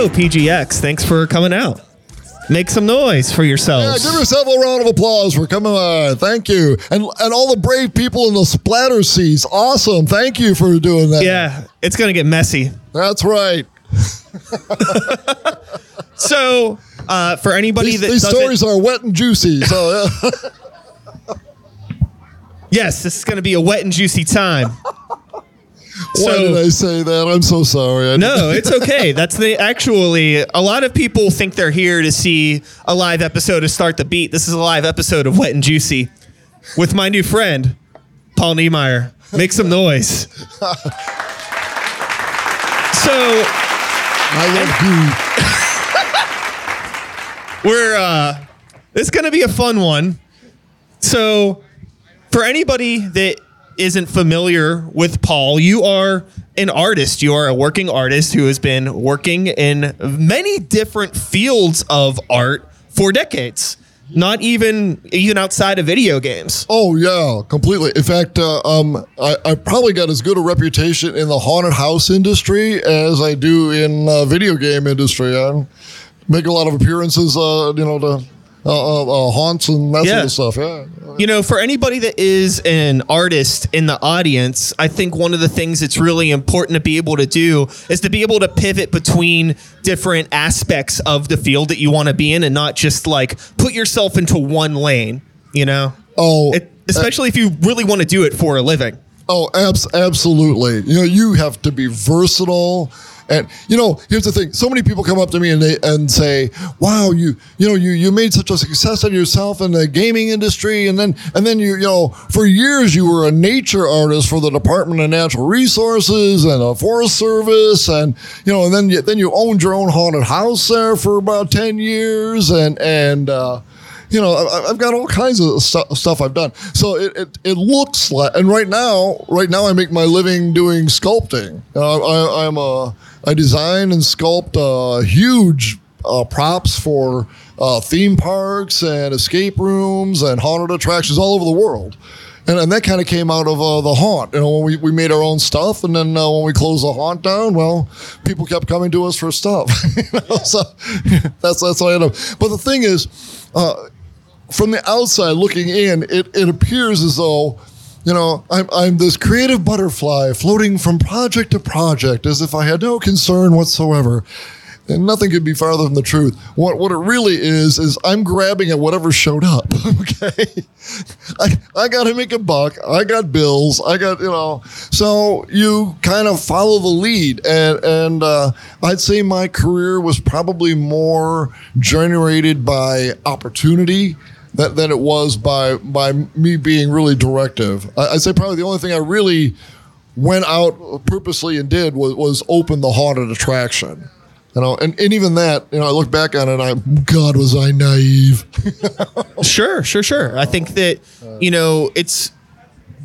hello, PGX. Thanks for coming out. Make some noise for Yeah, yourselves. give yourself a round of applause for coming on. Thank you. And and all the brave people in the splatter seats. Awesome. Thank you for doing that. yeah, it's going to get messy. That's right. So, uh, for anybody These, that these stories are wet and juicy. So yeah. yes, this is going to be a wet and juicy time. why did I say that? I'm so sorry. I No, it's okay. That's the actually a lot of people think they're here to see a live episode of Start the Beat. This is a live episode of Wet and Juicy with my new friend, Paul Niemeyer. Make some noise. So I love you. we're uh it's gonna be a fun one. So for anybody that isn't familiar with Paul, you are an artist. You are a working artist who has been working in many different fields of art for decades. Not even even outside of video games. Oh yeah, completely. In fact, uh, um, I, I probably got as good a reputation in the haunted house industry as I do in uh, video game industry. I make a lot of appearances, uh, you know, to uh, uh, uh, haunts and that Yeah. sort of stuff. Yeah. You know, for anybody that is an artist in the audience, I think one of the things that's really important to be able to do is to be able to pivot between different aspects of the field that you want to be in and not just like put yourself into one lane, you know? Oh, It, especially if you really want to do it for a living. Oh, abs- absolutely. You know, you have to be versatile. And you know, here's the thing: so many people come up to me and they and say, "Wow, you you know you you made such a success of yourself in the gaming industry, and then and then you you know for years you were a nature artist for the Department of Natural Resources and a Forest Service, and you know, and then you, then you owned your own haunted house there for about ten years, and and uh, you know, I- I've got all kinds of stu- stuff I've done. So it, it, it looks like, and right now, right now I make my living doing sculpting. Uh, I, I'm a, I design and sculpt uh, huge uh, props for uh, theme parks and escape rooms and haunted attractions all over the world. And, and that kind of came out of uh, the haunt. You know, when we, we made our own stuff, and then uh, when we closed the haunt down, well, people kept coming to us for stuff. you know, so that's that's what I end up. But the thing is, uh, from the outside looking in, it, it appears as though, you know, I'm, I'm this creative butterfly floating from project to project as if I had no concern whatsoever. And nothing could be farther from the truth. What what it really is is I'm grabbing at whatever showed up. Okay, I I got to make a buck. I got bills. I got you know. So you kind of follow the lead, and and uh, I'd say my career was probably more generated by opportunity than, it was by by me being really directive. I, I'd say probably the only thing I really went out purposely and did was, was open the haunted attraction. You know, and, and even that, you know, I look back on it and I, God, was I naive. Sure, sure, sure. I think that you know it's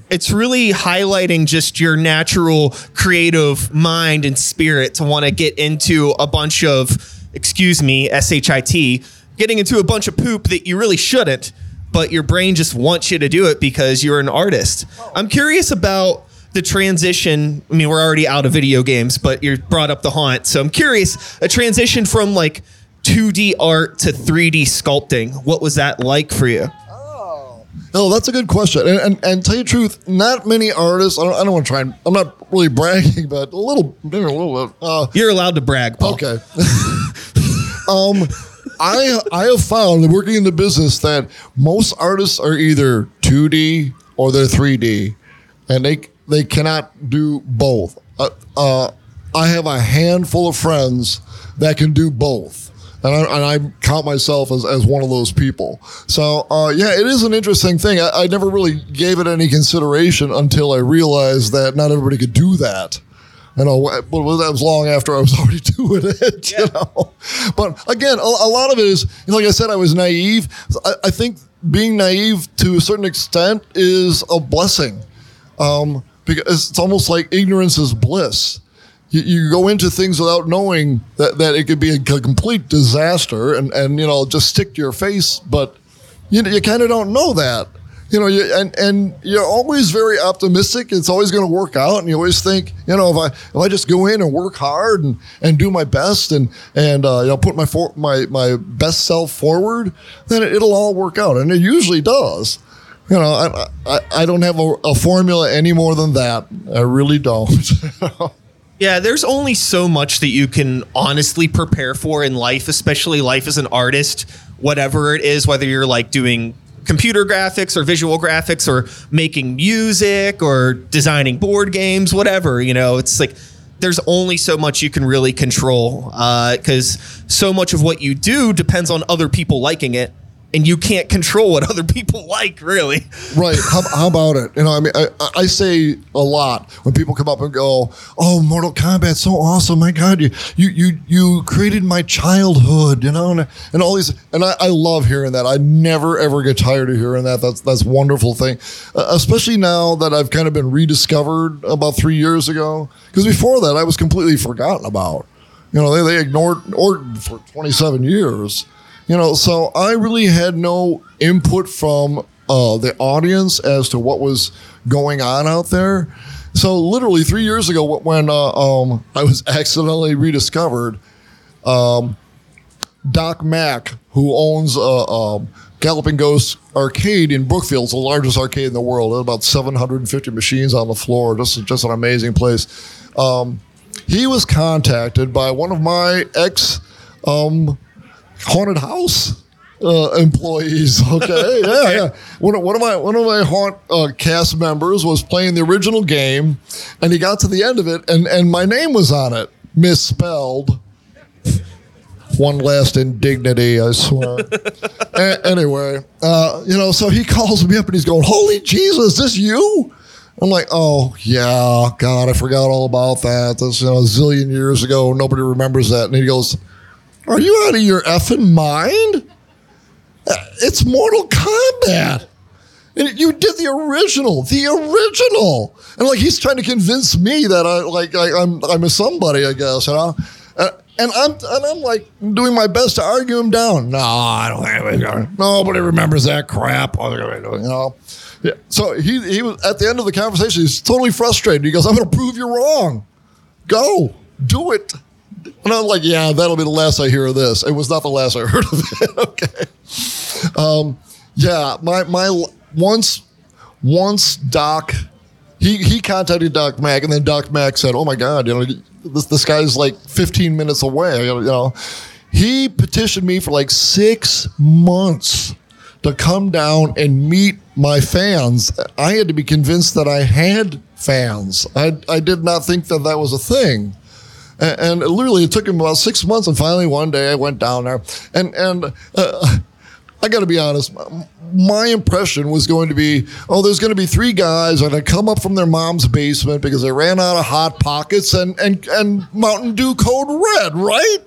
it's really highlighting just your natural creative mind and spirit to want to get into a bunch of excuse me shit getting into a bunch of poop that you really shouldn't but your brain just wants you to do it because you're an artist i'm curious about the transition i mean we're already out of video games but you brought up the haunt so i'm curious a transition from like 2d art to 3d sculpting what was that like for you Oh, No, that's a good question. And, and, and tell you the truth, not many artists, I don't, I don't want to try and, I'm not really bragging, but a little, maybe a little bit. Uh, You're allowed to brag, Paul. Okay. um, I I have found working in the business that most artists are either 2D or they're 3D, and they they cannot do both. Uh, uh, I have a handful of friends that can do both. And I, and I count myself as, as one of those people. So, uh, yeah, it is an interesting thing. I, I never really gave it any consideration until I realized that not everybody could do that. You know, but that was long after I was already doing it. You know, but again, a, a lot of it is, like I said, I was naive. I, I think being naive to a certain extent is a blessing, um, because it's almost like ignorance is bliss. You, you go into things without knowing that, that it could be a complete disaster, and, and you know just stick to your face, but you, you kind of don't know that. You know, you, and and you're always very optimistic. It's always going to work out, and you always think, you know, if I if I just go in and work hard and, and do my best and and uh, you know put my for, my my best self forward, then it, will all work out, and it usually does. You know, I I, I don't have a, a formula any more than that. I really don't. Yeah, there's only so much that you can honestly prepare for in life, especially life as an artist, whatever it is, whether you're like doing computer graphics or visual graphics or making music or designing board games, whatever. You know, it's like there's only so much you can really control because uh, so much of what you do depends on other people liking it and you can't control what other people like, really. Right. How, how about it? You know, I mean, I, I, say a lot when people come up and go, "Oh, Mortal Kombat, so awesome! My God, you you you you created my childhood," you know, and, and all these, and I, I love hearing that. I never ever get tired of hearing that. That's that's wonderful thing, uh, especially now that I've kind of been rediscovered about three years ago. Because before that, I was completely forgotten about. You know, they, they ignored Orton for 27 years. You know, so I really had no input from uh, the audience as to what was going on out there. So literally three years ago, when uh, um, I was accidentally rediscovered, um, Doc Mack, who owns uh, um, Galloping Ghost Arcade in Brookfield, the largest arcade in the world. About 750 machines on the floor. Just just an amazing place. Um, he was contacted by one of my ex um, haunted house uh, employees. Okay, yeah, yeah. One of, one of my one of my haunt uh, cast members was playing the original game, and he got to the end of it, and and my name was on it, misspelled. One last indignity, I swear. A- anyway, uh, you know, so he calls me up and he's going, "Holy Jesus, this you?" I'm like, "Oh yeah, God, I forgot all about that. That's you know, a zillion years ago. Nobody remembers that." And he goes are you out of your effing mind? It's Mortal Kombat. And you did the original, the original. And like he's trying to convince me that I like I, am I'm, I'm a somebody, I guess, you know. And I'm and I'm like doing my best to argue him down. No, I don't think nobody remembers that crap. You know. Yeah. So he he was at the end of the conversation. He's totally frustrated. He goes, "I'm going to prove you wrong. Go do it." And I'm like, yeah, that'll be the last I hear of this. It was not the last I heard of it. okay. Um, yeah, my my once once Doc he he contacted Doc Mack, and then Doc Mack said, "Oh my God, you know this this guy's like 15 minutes away." You know, he petitioned me for like six months to come down and meet my fans. I had to be convinced that I had fans. I I did not think that that was a thing. And, and literally, it took him about six months. And finally, one day, I went down there, and and uh, I got to be honest. My impression was going to be, oh, there's going to be three guys that come up from their mom's basement because they ran out of hot pockets and and and Mountain Dew Code Red, right?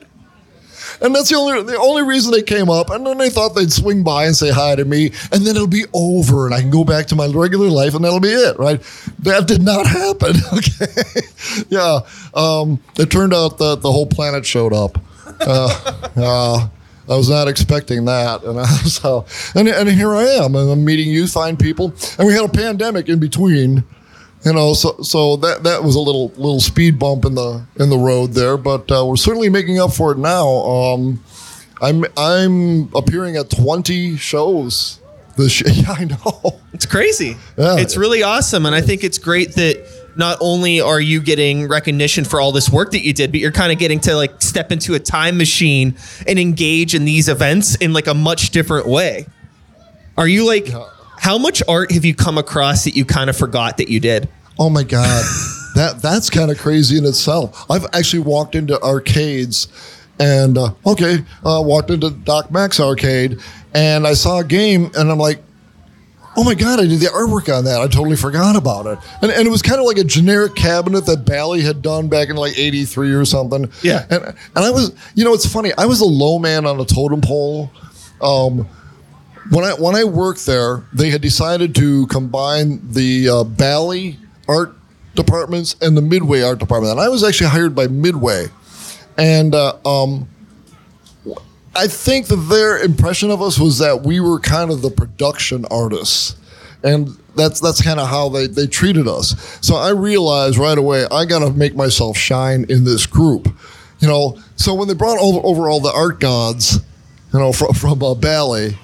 And that's the only the only reason they came up. And then they thought they'd swing by and say hi to me, and then it'll be over, and I can go back to my regular life, and that'll be it, right? That did not happen. Okay, yeah. Um, it turned out that the whole planet showed up. Uh, uh, I was not expecting that, and I, so and, and here I am. And I'm meeting you, fine people, and we had a pandemic in between you know, so so that that was a little little speed bump in the in the road there, but uh, we're certainly making up for it now. Um, I'm I'm appearing at 20 shows this year. Yeah, I know. It's crazy. Yeah. It's really awesome, and I think it's great that not only are you getting recognition for all this work that you did, but you're kind of getting to like step into a time machine and engage in these events in like a much different way. Are you like? Yeah how much art have you come across that you kind of forgot that you did? Oh my god, that that's kind of crazy in itself. I've actually walked into arcades and uh, okay, uh, walked into Doc Mack's arcade and I saw a game and I'm like, oh my god, I did the artwork on that. I totally forgot about it. And, and it was kind of like a generic cabinet that Bally had done back in like '83 or something. Yeah. And and I was, you know, it's funny. I was a low man on a totem pole. Um, when I when I worked there, they had decided to combine the uh, Bally art departments and the Midway art department, and I was actually hired by Midway, and uh, um, I think that their impression of us was that we were kind of the production artists. and that's that's kind of how they they treated us. So I realized right away I got to make myself shine in this group, you know. So when they brought over, all the art gods, you know, from from uh, Bally.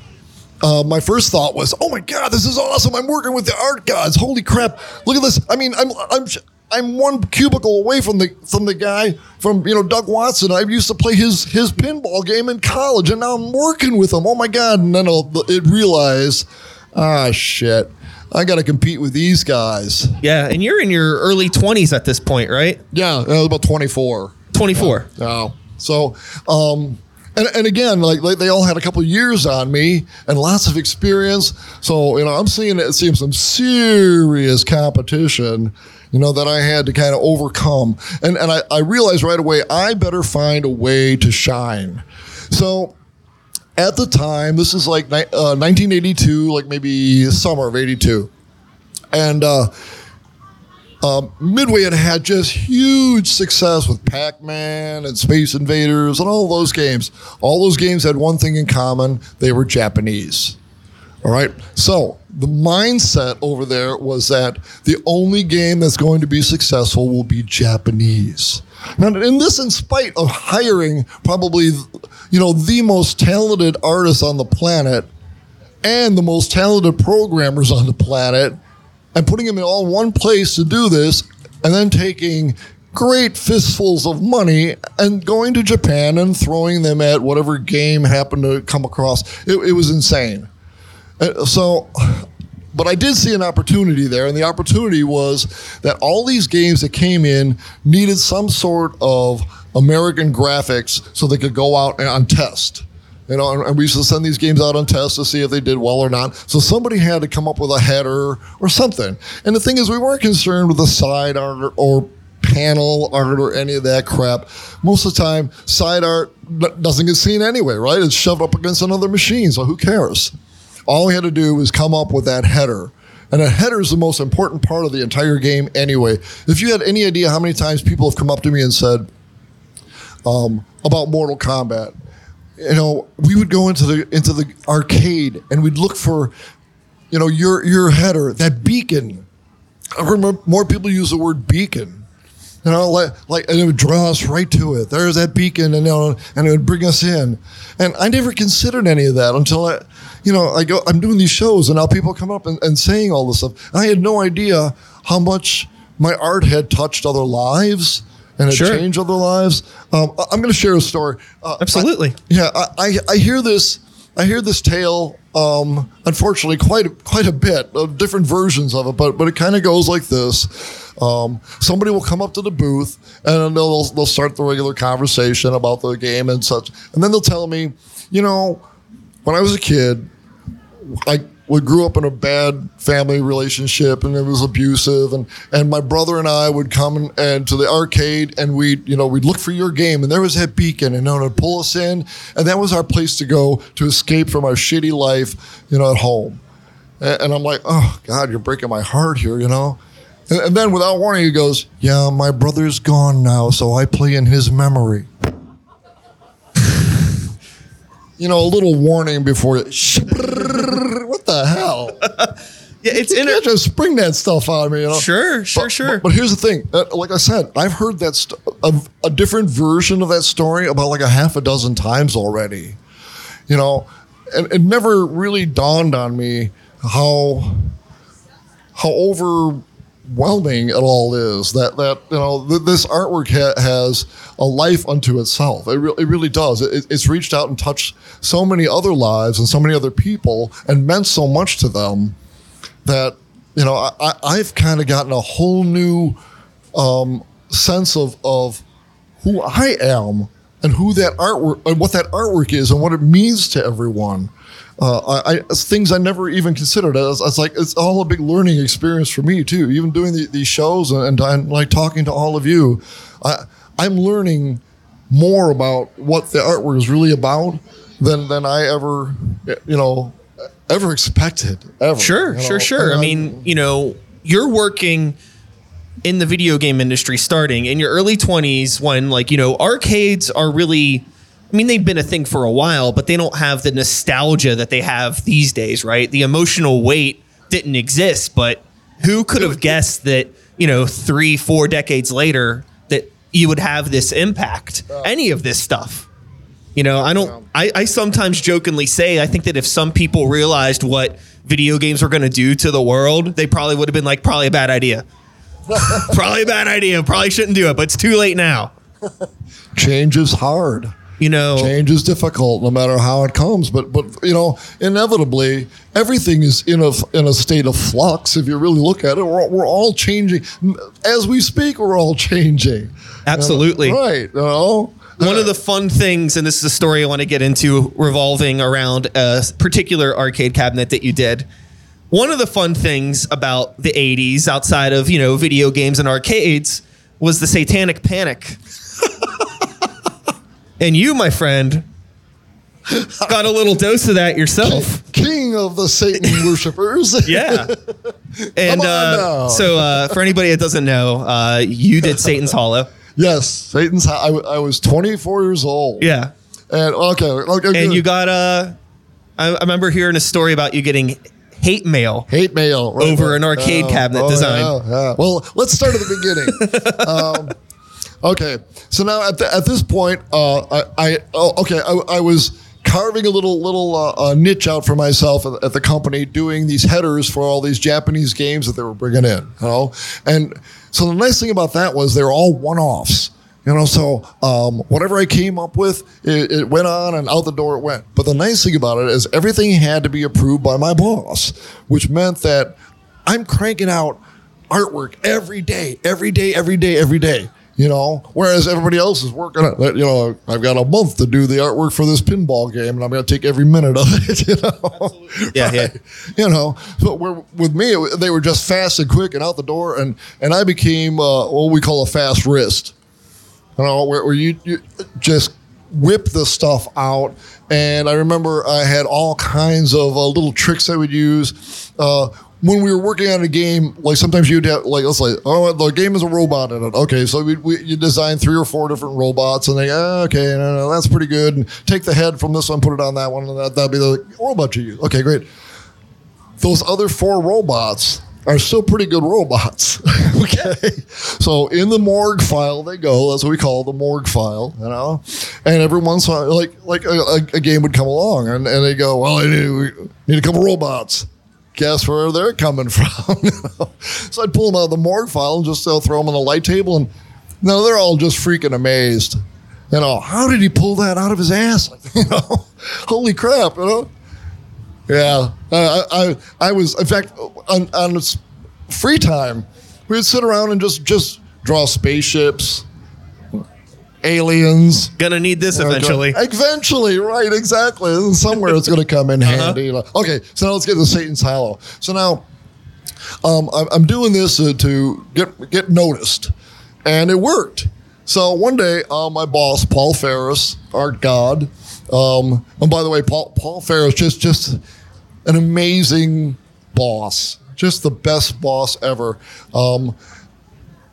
Uh, my first thought was, "Oh my God, this is awesome! I'm working with the art gods. Holy crap! Look at this. I mean, I'm I'm I'm one cubicle away from the from the guy from you know Doug Watson. I used to play his his pinball game in college, and now I'm working with him. Oh my God! And then I'll, it realized, ah shit, I got to compete with these guys. Yeah, and you're in your early 20s at this point, right? Yeah, I was about 24. 24. Oh, so um, and, and again, like, they all had a couple years on me and lots of experience. So you know, I'm seeing it seeing some serious competition. You know that I had to kind of overcome, and and I, I realized right away I better find a way to shine. So at the time, this is like uh, 1982, like maybe summer of '82, and. Uh, um, Midway had had just huge success with Pac Man and Space Invaders and all those games. All those games had one thing in common they were Japanese. All right. So the mindset over there was that the only game that's going to be successful will be Japanese. Now, and this in spite of hiring probably, you know, the most talented artists on the planet and the most talented programmers on the planet and putting them in all one place to do this, and then taking great fistfuls of money and going to Japan and throwing them at whatever game happened to come across. It, it was insane. Uh, so, but I did see an opportunity there, and the opportunity was that all these games that came in needed some sort of American graphics so they could go out and on test. You know, and, we used to send these games out on tests to see if they did well or not. So somebody had to come up with a header or something. And the thing is, we weren't concerned with the side art or, or panel art or any of that crap. Most of the time, side art doesn't get seen anyway, right? It's shoved up against another machine, so who cares? All we had to do was come up with that header. And a header is the most important part of the entire game anyway. If you had any idea how many times people have come up to me and said um, about Mortal Kombat, you know, we would go into the into the arcade and we'd look for, you know, your your header, that beacon. I remember more people use the word beacon. You know, like, like and it would draw us right to it. There's that beacon, and you know, and it would bring us in. And I never considered any of that until I, you know, I go. I'm doing these shows, and now people come up and, and saying all this stuff. And I had no idea how much my art had touched other lives and had Sure. changed other lives. Um, I'm going to share a story. Uh, Absolutely. yeah, I, I, I hear this. I hear this tale. Um, unfortunately, quite a, quite a bit of different versions of it, but but it kind of goes like this. Um, somebody will come up to the booth and they'll they'll start the regular conversation about the game and such, and then they'll tell me, you know, when I was a kid, I we grew up in a bad family relationship and it was abusive. And and my brother and I would come and, and to the arcade and we'd you know we'd look for your game. And there was that beacon and it would pull us in. And that was our place to go to escape from our shitty life you know at home. And, and I'm like oh God you're breaking my heart here you know? And, and then without warning he goes yeah my brother's gone now so I play in his memory. You know a little warning before it Yeah, it's you inter- can't just spring that stuff on me, you know. Sure, sure, But- sure. But, but here's the thing. Uh, like I said, I've heard that st- a, a different version of that story about like a half a dozen times already. You know, and it never really dawned on me how how overwhelming it all is. That that you know th- this artwork ha- has a life unto itself. It, re- it really does. It, it's reached out and touched so many other lives and so many other people and meant so much to them that you know I, I've kind of gotten a whole new um, sense of of who I am and who that artwork and what that artwork is and what it means to everyone. Uh, I, I things I never even considered. It's, it's like it's all a big learning experience for me too. Even doing the, these shows and, and like talking to all of you, I, I'm learning more about what the artwork is really about than than I ever you know ever expected. Ever. Sure, you sure, know? sure. And I mean, you know, you're working in the video game industry starting in your early 20s when like, you know, arcades are really I mean, they've been a thing for a while, but they don't have the nostalgia that they have these days, right? The emotional weight didn't exist, but who could have guessed that, you know, three, four decades later that you would have this impact? Any of this stuff. You know, I don't I, I sometimes jokingly say I think that if some people realized what video games were gonna do to the world, they probably would have been like, probably a bad idea. probably a bad idea. Probably shouldn't do it, but it's too late now. Change is hard. You know, Change is difficult, no matter how it comes. But but you know, inevitably, everything is in a in a state of flux. If you really look at it, we're, we're all changing as we speak. We're all changing. Absolutely. right. You know. One of uh, the fun things, and this is a story I want to get into revolving around a particular arcade cabinet that you did. One of the fun things about the 80s, outside of, you know, video games and arcades, was the satanic panic. and you, my friend, got a little dose of that yourself. King of the Satan worshippers. Yeah. And uh, so, uh, for anybody that doesn't know, uh, you did Satan's Hollow. Yes, Satan's. I, I was 24 years old. Yeah. And okay, okay And good. you got uh, I, I remember hearing a story about you getting hate mail. hate mail right, Over right. an arcade cabinet oh, design. Yeah, yeah. Well, let's start at the beginning. um, okay, so now at, the, at this point, uh, I, I oh, okay, I, I was carving a little little uh, uh, niche out for myself at, at the company, doing these headers for all these Japanese games that they were bringing in. You know, and so the nice thing about that was they were all one offs. You know, so um, whatever I came up with, it, it went on and out the door it went. But the nice thing about it is everything had to be approved by my boss, which meant that I'm cranking out artwork every day, every day, every day, every day. You know, whereas everybody else is working. You know, I've got a month to do the artwork for this pinball game, and I'm going to take every minute of it. You know, Yeah, yeah. you know. But with me, it- they were just fast and quick and out the door, and and I became uh, what we call a fast wrist. You know, where, where you, you just whip the stuff out. And I remember I had all kinds of uh, little tricks I would use. Uh, when we were working on a game, like sometimes you'd have, like, let's say, oh, the game is a robot in it. Okay, so we, we, you design three or four different robots, and they, ah, okay, no, no, that's pretty good. And take the head from this one, put it on that one, and that, that'd be the robot you use. Okay, great those other four robots are still pretty good robots. okay. So in the morgue file they go. That's what we call the morgue file, you know? And every once in a while, like, like a, a, game would come along and, and they go, well, I need, we need a couple robots. Guess where they're coming from? So I'd pull them out of the morgue file and just uh, throw them on the light table. And no, they're all just freaking amazed. You know, how did he pull that out of his ass? you know, holy crap, you know? Yeah, uh, I, I I was in fact on on free time, we would sit around and just just draw spaceships, aliens. Gonna need this eventually. Eventually, right? Exactly. Somewhere it's to come in handy. you know. Okay, so now let's get to Satan's Hollow. So now, um, I'm, I'm doing this uh, to get get noticed, and it worked. So one day, uh, my boss, Paul Ferris, our god, um, and by the way, Paul Paul Ferris just just an amazing boss, just the best boss ever. Um,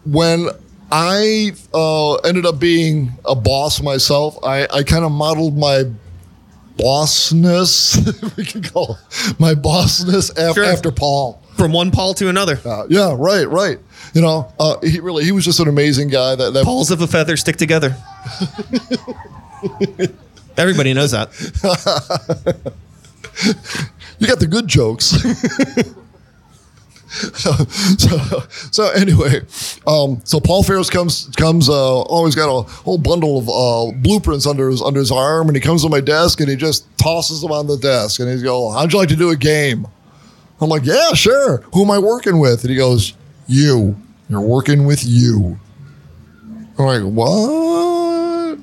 when I uh, ended up being a boss myself, I, I kind of modeled my bossness, we can call it, my bossness af- Sure. after Paul. From one Paul to another. Uh, yeah, right, right. You know, uh, he really he was just an amazing guy. That, that of a feather stick together. Everybody knows that. you got the good jokes. so, so anyway, um, so Paul Ferris comes comes uh, always got a whole bundle of uh, blueprints under his under his arm, and he comes to my desk and he just tosses them on the desk, and he's go, "How'd you like to do a game?" I'm like, "Yeah, sure. Who am I working with?" And he goes, "You. You're working with you." I'm like, "What?"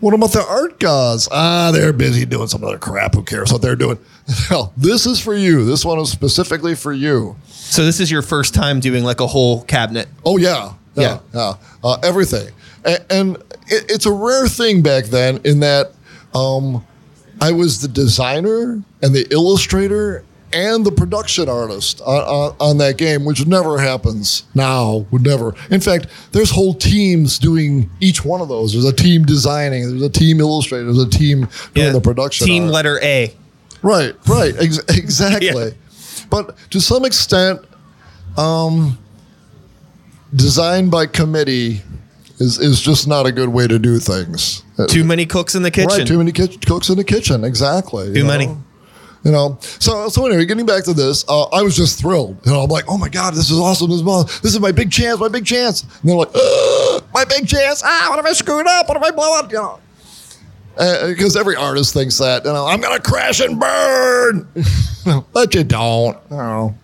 What about the art gods? Ah, they're busy doing some other crap. Who cares what they're doing? Hell, this is for you. This one is specifically for you. So this is your first time doing like a whole cabinet. Oh yeah, yeah, yeah. Uh, everything, and, and it, it's a rare thing back then in that um, I was the designer and the illustrator and the production artist on, on, on that game, which never happens now. Would never. In fact, there's whole teams doing each one of those. There's a team designing. There's a team illustrating, There's a team doing the production. Team art. letter A. Right, right, ex- exactly. Yeah. but to some extent, um, designed by committee is is just not a good way to do things. Too many cooks in the kitchen. Right, too many ki- cooks in the kitchen. Exactly. Too many. know? You know, so so anyway, getting back to this, uh, I was just thrilled. You know, I'm like, oh my god, this is awesome! This is, my- this is my big chance, my big chance. And they're like, "Ugh, my big chance! Ah, what if I screw it up? What if I blow up? You know, because every artist thinks that. You know, I'm gonna crash and burn, but you don't. You know.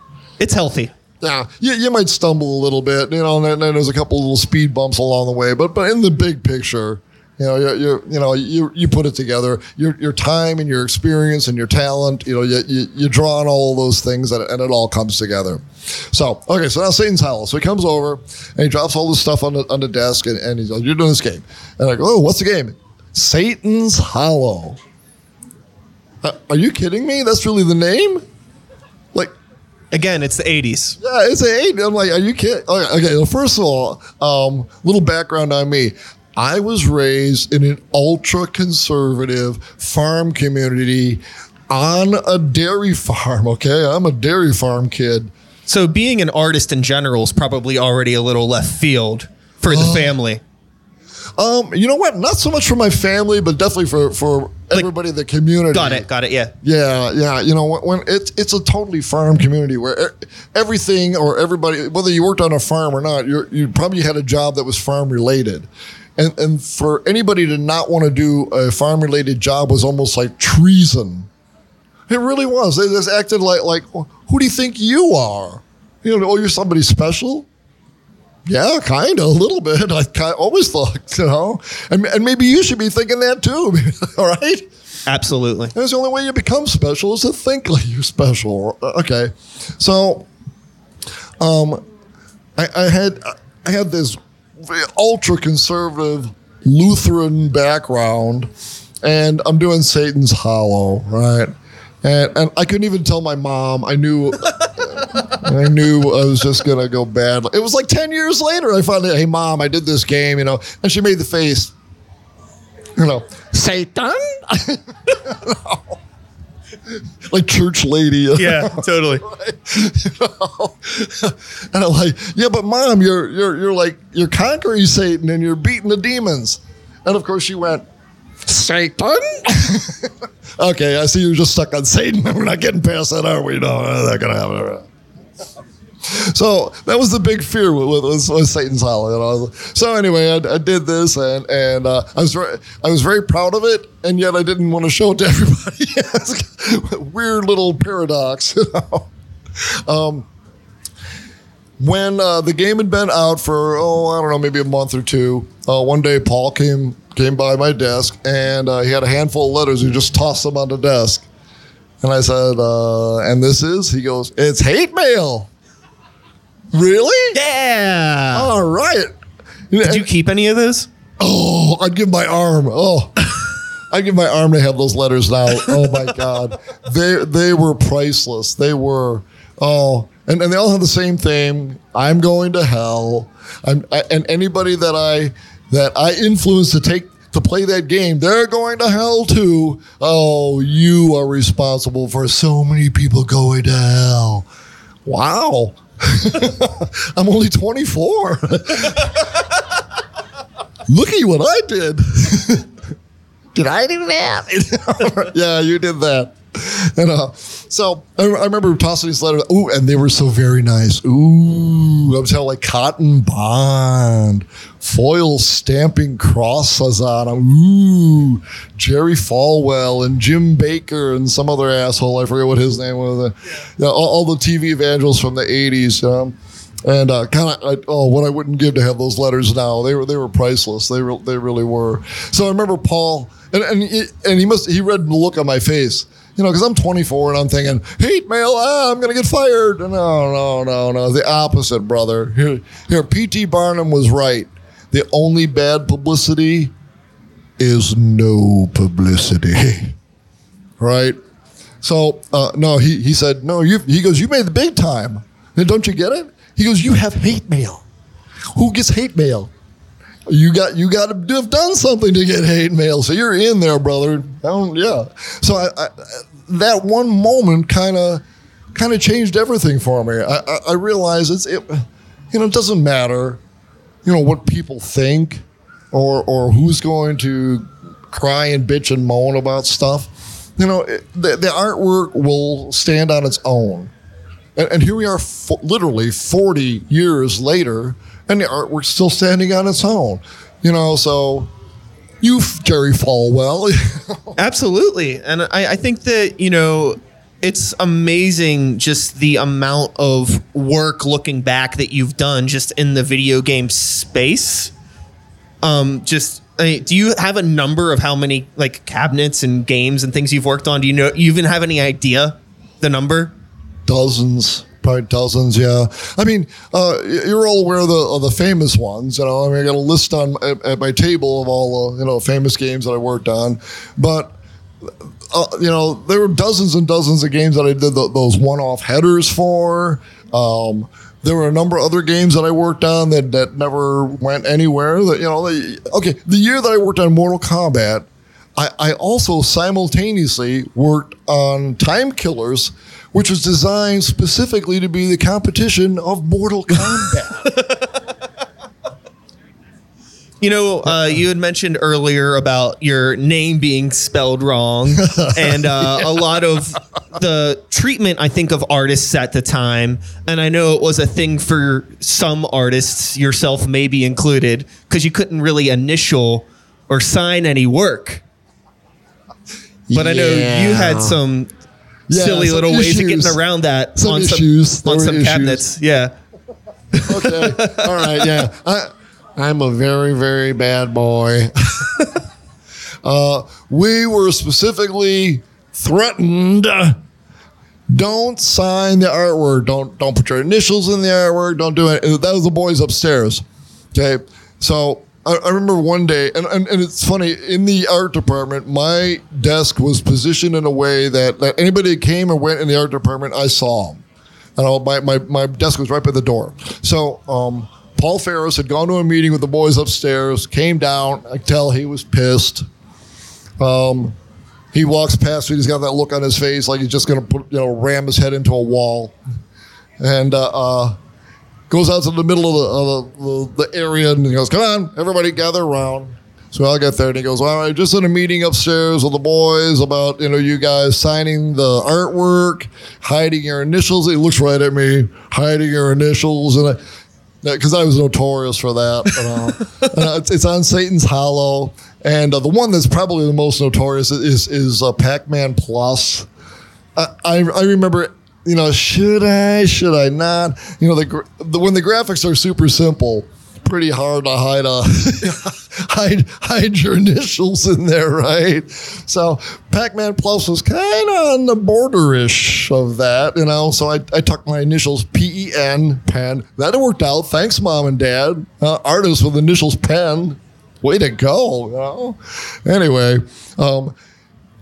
It's healthy. Yeah, you, you might stumble a little bit, you know, and then there's a couple little speed bumps along the way, but but in the big picture, you know, you you you know you you put it together. Your your time and your experience and your talent, you know, you you, you draw on all those things, and, and it all comes together. So okay, so now Satan's Hollow. So he comes over and he drops all this stuff on the on the desk, and, and he's like, "You're doing this game," and I go, "Oh, what's the game?" Satan's Hollow. Uh, are you kidding me? That's really the name? Like Again, it's the 80s. yeah, it's a eight. I'm like, are you kidding? Okay, okay well, first of all, um, little background on me. I was raised in an ultra conservative farm community on a dairy farm. Okay, I'm a dairy farm kid. So being an artist in general is probably already a little left field for the family. Um, you know what? Not so much for my family, but definitely for for Like- everybody in the community. Got it. Got it. Yeah. Yeah, yeah. You know, when, when it's it's a totally farm community where everything or everybody, whether you worked on a farm or not, you you probably had a job that was farm related, and and for anybody to not want to do a farm related job was almost like treason. It really was. They just acted like like who do you think you are? You know, oh, you're somebody special. Yeah, kind of, a little bit. I kind always thought, you know, and, and maybe you should be thinking that too. All right. Absolutely. That's the only way you become special is to think like you're special. Uh, Okay, so, um, I, I had I had this ultra conservative Lutheran background, and I'm doing Satan's Hollow, right? And and I couldn't even tell my mom. I knew. I knew I was just gonna go bad. It was like ten years later. I finally, hey mom, I did this game, you know, and she made the face, you know, Satan, like church lady. Yeah. Totally. and I'm like, yeah, but mom, you're you're you're like you're conquering Satan and you're beating the demons. And of course she went, Satan. okay, I see you're just stuck on Satan. We're not getting past that, are we? No, that's not gonna happen. So that was the big fear with, with, Satan's Hollow. You know? So anyway, I, I did this, and and uh, I was very, I was very proud of it, and yet I didn't want to show it to everybody. Weird little paradox, you know. Um, when uh, the game had been out for oh I don't know maybe a month or two, uh, one day Paul came came by my desk and uh, he had a handful of letters. He just tossed them on the desk, and I said, uh, "And this is?" He goes, "It's hate mail." Really? Yeah. All right. Did you keep any of those? Oh, I'd give my arm. Oh, I'd give my arm to have those letters now. Oh my God, they they were priceless. They were. Oh, and, and they all have the same theme. I'm going to hell. I'm I, and anybody that I that I influence to take to play that game, they're going to hell too. Oh, you are responsible for so many people going to hell. Wow. I'm only 24. Look at what I did. did I do that? yeah, you did that. And uh, so I, I remember tossing these letters. Ooh, and they were so very nice. Ooh, I was telling like cotton bond, foil stamping crosses on them. Ooh, Jerry Falwell and Jim Bakker and some other asshole. I forget what his name was. Yeah, all, all the TV evangelists from the '80s. Um, and uh, kind of oh, what I wouldn't give to have those letters now. They were they were priceless. They re- they really were. So I remember Paul, and and he, and he must he read the look on my face. You know, because I'm 24 and I'm thinking, hate mail, ah, I'm going to get fired. No, no, no, no. The opposite, brother. Here, here, P.T. Barnum was right. The only bad publicity is no publicity. right? So, uh, no, he, he said, no, you, he goes, you made the big time. And don't you get it? He goes, you have hate mail. Who gets hate mail? You got you got to have done something to get hate mail, so you're in there, brother. Yeah. So I, I, that one moment kind of kind of changed everything for me. I, I, I realize it's it, you know, it doesn't matter, you know, what people think or or who's going to cry and bitch and moan about stuff. You know, it, the, the artwork will stand on its own. And, and here we are, fo- literally 40 years later, and the artwork's still standing on its own. You know, so you, Jerry Falwell. Absolutely. And I, I think that, you know, it's amazing just the amount of work looking back that you've done just in the video game space. Um, just I mean, do you have a number of how many like cabinets and games and things you've worked on? Do you know you even have any idea the number? dozens, probably dozens. Yeah, I mean, uh, you're all aware of the of the famous ones. You know, I mean, I got a list on at, at my table of all the you know famous games that I worked on, but. Uh, you know, there were dozens and dozens of games that I did th those one-off headers for. Um, there were a number of other games that I worked on that, that never went anywhere. That you know, they, okay, the year that I worked on Mortal Kombat, I, I also simultaneously worked on Time Killers, which was designed specifically to be the competition of Mortal Kombat. You know, uh, you had mentioned earlier about your name being spelled wrong, and uh, a lot of the treatment I think of artists at the time, and I know it was a thing for some artists, yourself maybe included, because you couldn't really initial or sign any work. But I know you had some Yeah, silly little ways of getting around that Some on issues. some on some issues. cabinets. Yeah. okay, all right, yeah. I, I'm a very, very bad boy. uh, we were specifically threatened. Don't sign the artwork. Don't don't put your initials in the artwork. Don't do it. That was the boys upstairs. Okay, so I, I remember one day, and, and, and it's funny in the art department, my desk was positioned in a way that, that anybody that came or went in the art department, I saw them. And all, my, my, my desk was right by the door. So um, Paul Ferris had gone to a meeting with the boys upstairs, came down. I tell he was pissed. Um, he walks past me. He's got that look on his face like he's just going to put, you know, ram his head into a wall. And uh, uh, goes out to the middle of the, of the, the, area and he goes, "Come on, everybody, gather around." So I get there and he goes, "All right, just in a meeting upstairs with the boys about you know you guys signing the artwork, hiding your initials." He looks right at me, hiding your initials, and I. Because I was notorious for that. You know. it's, it's on Satan's Hollow, and uh, the one that's probably the most notorious is is uh, Pac-Man Plus. I, I I remember, you know, should I, should I not? You know, the, the when the graphics are super simple, pretty hard to hide a hide hide your initials in there, right? So Pac-Man Plus was kind of on the border-ish of that, you know. So I, I tucked my initials P E N pen. That worked out. Thanks, mom and dad. Uh, artists with initials pen. Way to go, you know. Anyway, um,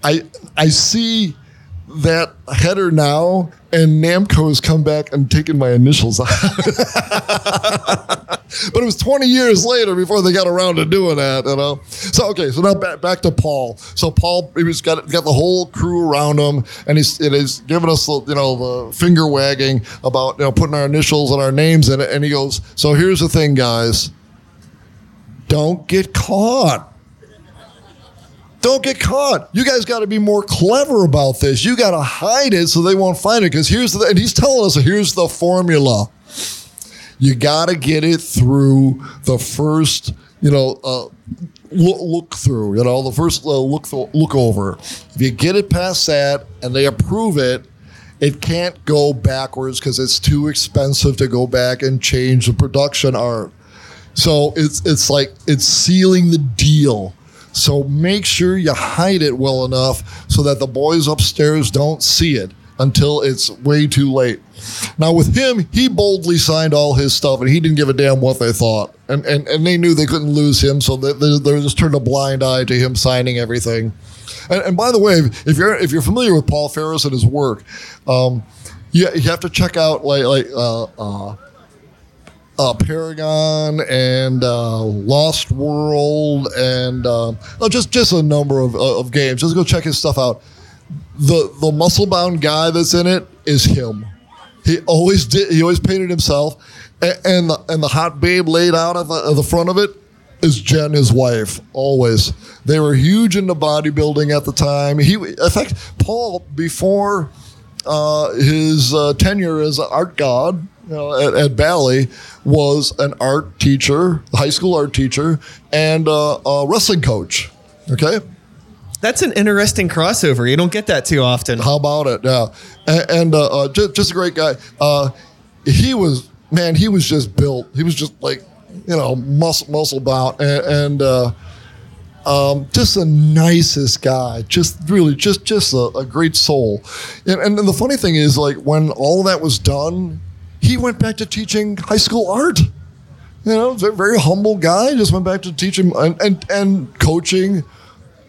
I I see that header now, and Namco has come back and taken my initials out. but it was 20 years later before they got around to doing that, you know. So okay, so now back, back to Paul. So Paul, he was got got the whole crew around him, and he's it is giving us the you know the finger wagging about you know putting our initials and our names in it, and he goes, "So here's the thing, guys, don't get caught." Don't get caught. You guys got to be more clever about this. You got to hide it so they won't find it. Because here's the, and he's telling us here's the formula. You got to get it through the first, you know, uh, look, look through. You know, the first uh, look look over. If you get it past that and they approve it, it can't go backwards because it's too expensive to go back and change the production art. So it's it's like it's sealing the deal. So make sure you hide it well enough so that the boys upstairs don't see it until it's way too late. Now with him, he boldly signed all his stuff and he didn't give a damn what they thought. And and, and they knew they couldn't lose him, so they, they, they just turned a blind eye to him signing everything. And, and by the way, if you're if you're familiar with Paul Ferris and his work, um, you, you have to check out like like uh, uh, uh, Paragon and uh, Lost World and uh, oh, just just a number of, of games. Just go check his stuff out. the the muscle bound guy that's in it is him. He always did. He always painted himself, and, and the and the hot babe laid out at the, at the front of it is Jen, his wife. Always, they were huge into bodybuilding at the time. He, in fact, Paul before uh, his uh, tenure as art god you know, at, at Bally was an art teacher, high school art teacher, and uh, a wrestling coach. Okay. That's an interesting crossover. You don't get that too often. How about it? Yeah, and, and uh, uh, just, just a great guy. Uh, he was man. He was just built. He was just like you know muscle muscle bound and. and uh, um, just the nicest guy, just really, just just a, a great soul. And, and, and the funny thing is, like when all that was done, he went back to teaching high school art. You know, very, very humble guy. Just went back to teaching and and, and coaching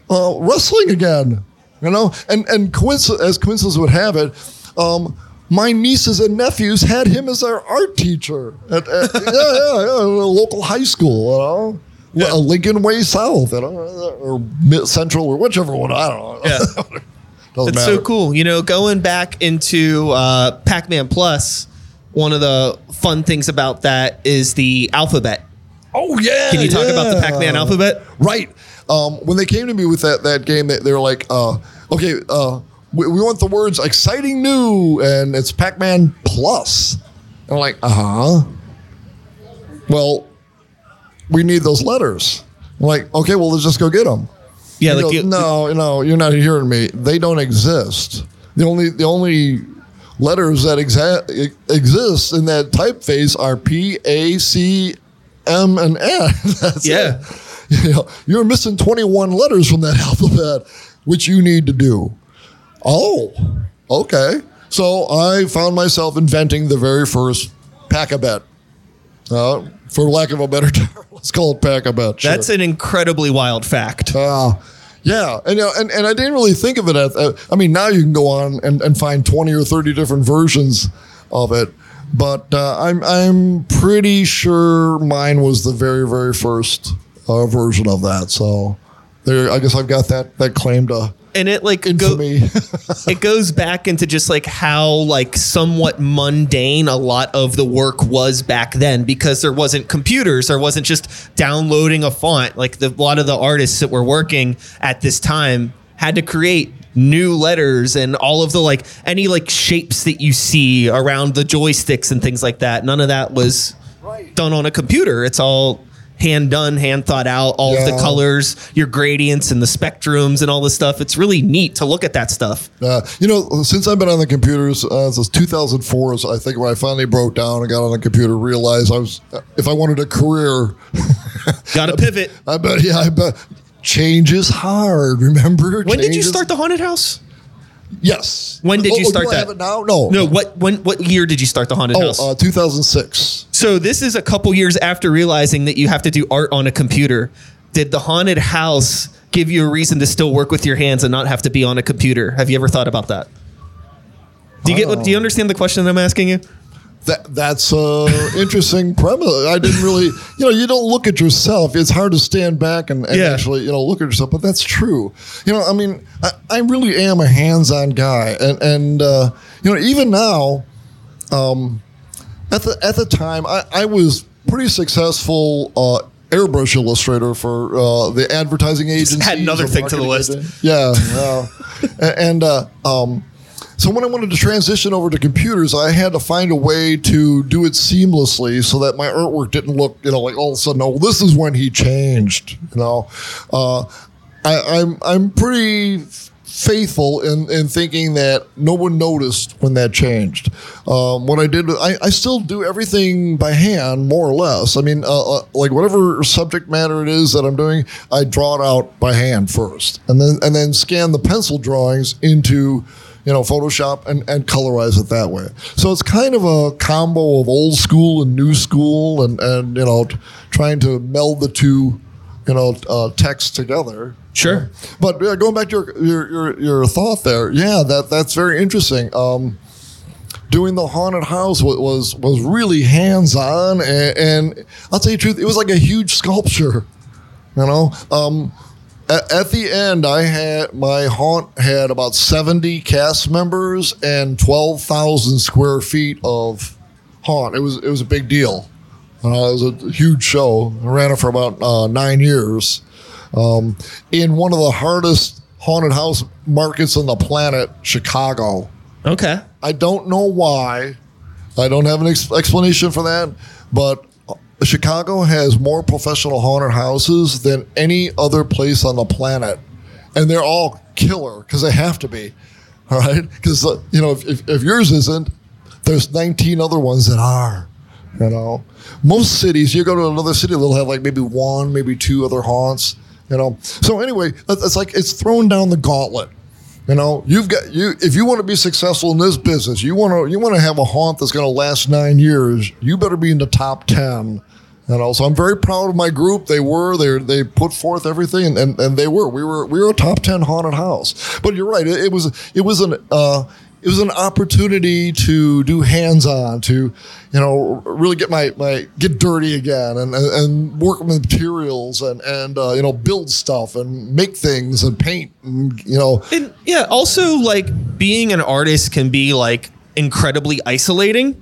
uh, wrestling again. You know, and and coincidence, as coincidence would have it, um, my nieces and nephews had him as their art teacher at, at yeah, yeah, yeah, a local high school. You know. Yeah. Lincoln Way South, you know, or Mid Central, or whichever one. I don't know. Yeah. Doesn't It's matter. so cool. You know, going back into uh, Pac Man Plus, one of the fun things about that is the alphabet. Oh yeah. Can you talk about the. Pac Man alphabet? Right. Um, when they came to me with that that game, they, they were like, uh, "Okay, uh, we, we want the words exciting new, and it's Pac-Man plus." And I'm like, "Uh huh." Well, we need those letters. I'm like, okay, well, let's just go get them. Yeah, like goes, you- no, no, you're not hearing me. They don't exist. The only the only letters that exa- exist in that typeface are P, A, C, M, and N. That's Yeah. it. You know, you're missing 21 letters from that alphabet, which you need to do. Oh, okay. So I found myself inventing the very first pack-a-bet. Uh, for lack of a better term, let's call it pack-a-bet. Sure. That's an incredibly wild fact. Uh, yeah, and, and and I didn't really think of it as. Uh, I mean, now you can go on and, and find twenty or thirty different versions of it, but uh, I'm I'm pretty sure mine was the very very first uh, version of that. So there, I guess I've got that that claim to And it like go, it goes back into just like how like somewhat mundane a lot of the work was back then because there wasn't computers. There wasn't just downloading a font. Like the, a lot of the artists that were working at this time had to create new letters and all of the like any like shapes that you see around the joysticks and things like that. None of that was done on a computer. It's all hand done hand thought out all of the colors your gradients and the spectrums and all this stuff it's really neat to look at that stuff Uh, you know, since I've been on the computers uh, since 2004, is I think when I finally broke down and got on the computer, realized I was if I wanted a career, Gotta pivot. I bet yeah, I bet change is hard. Remember? When did you start the haunted house? Yes. When did Oh, you oh, start do I that? have it now? No. No, what when what year did you start the haunted house? Oh, uh, 2006. so this is a couple years after realizing that you have to do art on a computer. Did the haunted house give you a reason to still work with your hands and not have to be on a computer? Have you ever thought about that? Do you get what do you understand the question I'm asking you? That that's a interesting premise. I didn't really, you know, you don't look at yourself. It's hard to stand back and, and Yeah. actually, you know, look at yourself. But that's true. You know, I mean, I, I really am a hands-on guy, and and uh, you know, even now, um, at the at the time, I, I was pretty successful. Uh, Airbrush illustrator for uh, the advertising agency. add another thing to the list. Yeah, yeah. And uh, um, so when I wanted to transition over to computers, I had to find a way to do it seamlessly so that my artwork didn't look, you know, like all of a sudden, oh, this is when he changed. You know, uh, I, I'm I'm pretty faithful in, in thinking that no one noticed when that changed. Um, what I did, I, I still do everything by hand, more or less. I mean, uh, uh, like whatever subject matter it is that I'm doing, I draw it out by hand first, and then and then scan the pencil drawings into you know Photoshop and, and colorize it that way. So it's kind of a combo of old school and new school, and and you know t- trying to meld the two you know uh, texts together. Sure. But yeah, going back to your, your your your thought there, yeah, that that's very interesting. Um, doing the haunted house was was, was really hands on, and, and I'll tell you the truth, it was like a huge sculpture, you know. Um, at, at the end, I had my haunt had about seventy cast members and twelve thousand square feet of haunt. It was it was a big deal. Uh, it was a huge show. I ran it for about uh, nine years. Um, in one of the hardest haunted house markets on the planet, Chicago. Okay. I don't know why. I don't have an ex- explanation for that, but Chicago has more professional haunted houses than any other place on the planet, and they're all killer because they have to be. All right, because uh, you know if, if, if yours isn't, there's 19 other ones that are. You know, most cities you go to another city, they'll have like maybe one, maybe two other haunts. You know, so anyway, it's like it's thrown down the gauntlet. You know, you've got you if you want to be successful in this business, you want to you want to have a haunt that's going to last nine years. You better be in the top ten. You know, so I'm very proud of my group. They were they they put forth everything, and, and, and they were we were we were a top ten haunted house. But you're right, it, it was it was an uh, it was an opportunity to do hands on, to you know really get my, my get dirty again and, and, work with materials and and uh, you know build stuff and make things and paint and you know And yeah, also like being an artist can be like incredibly isolating.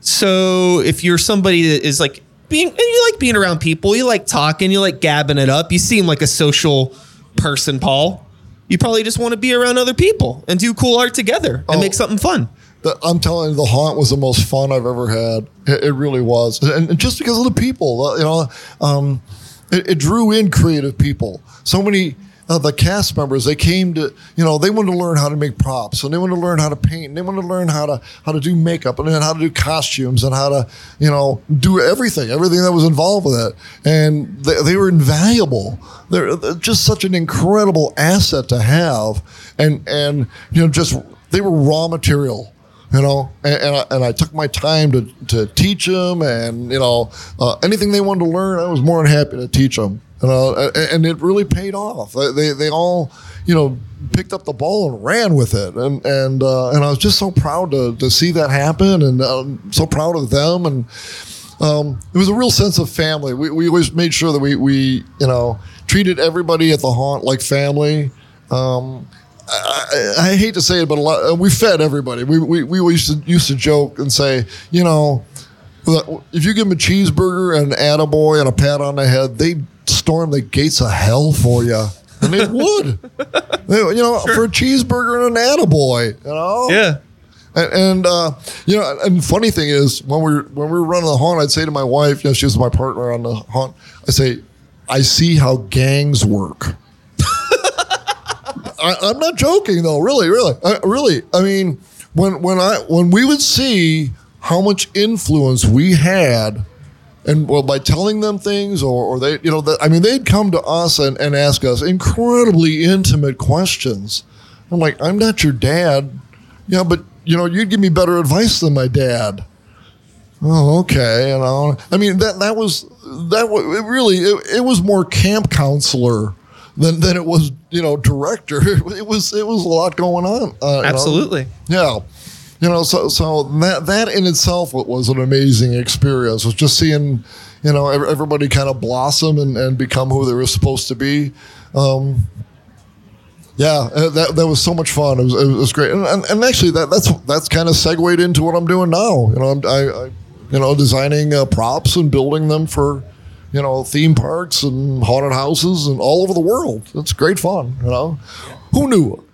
So if you're somebody that is like being, and you like being around people, you like talking, you like gabbing it up, you seem like a social person, Paul. You probably just want to be around other people and do cool art together and Oh. make something fun. the, I'm telling you, the haunt was the most fun I've ever had. It, it really was, and, and just because of the people, you know, um, it, it drew in creative people. So many of the cast members they came to, you know, they wanted to learn how to make props, and they wanted to learn how to paint, and they wanted to learn how to how to do makeup, and then how to do costumes, and how to, you know, do everything, everything that was involved with it, and they, they were invaluable. They're, they're just such an incredible asset to have, and and you know, just they were raw material you know and, and, I, and I took my time to, to teach them and you know uh, anything they wanted to learn i was more than happy to teach them you know and, it really paid off. They, they, all you know picked up the ball and ran with it. And and uh, and i was just so proud to, to see that happen and um, so proud of them. And um, it was a real sense of family. We, we always made sure that we, we you know treated everybody at the haunt like family. Um, I, I hate to say it, but a lot uh, we fed everybody. We, we, we used to used to joke and say, you know, if you give them a cheeseburger and an attaboy and a pat on the head, they storm the gates of hell for you. And they would, They- you know, for a cheeseburger and an attaboy, you know. Yeah. And, and uh, you know, and funny thing is, when we were when we were running the haunt, I'd say to my wife, you know, she was my partner on the haunt. I say, I see how gangs work. I, I'm not joking though. Really, really, I, really. I mean, when when I when we would see how much influence we had, and well, by telling them things, or, or they, you know, that I mean, they'd come to us and, and ask us incredibly intimate questions. I'm like, I'm not your dad. Yeah, but you know, you'd give me better advice than my dad. Oh, okay. You know, I mean that that was that was it really it, it was more camp counselor than than it was you know director. It was it was a lot going on. uh, you know. Absolutely. Yeah. You know, so so that that in itself was an amazing experience. Was just seeing, you know, everybody kind of blossom and, and become who they were supposed to be. Um, yeah, uh, that that was so much fun. It was, it was great, and, and, and actually that that's that's kind of segued into what I'm doing now. You know, I'm, I, I you know designing uh, props and building them for you know theme parks and haunted houses and all over the world. It's great fun. You know, who knew?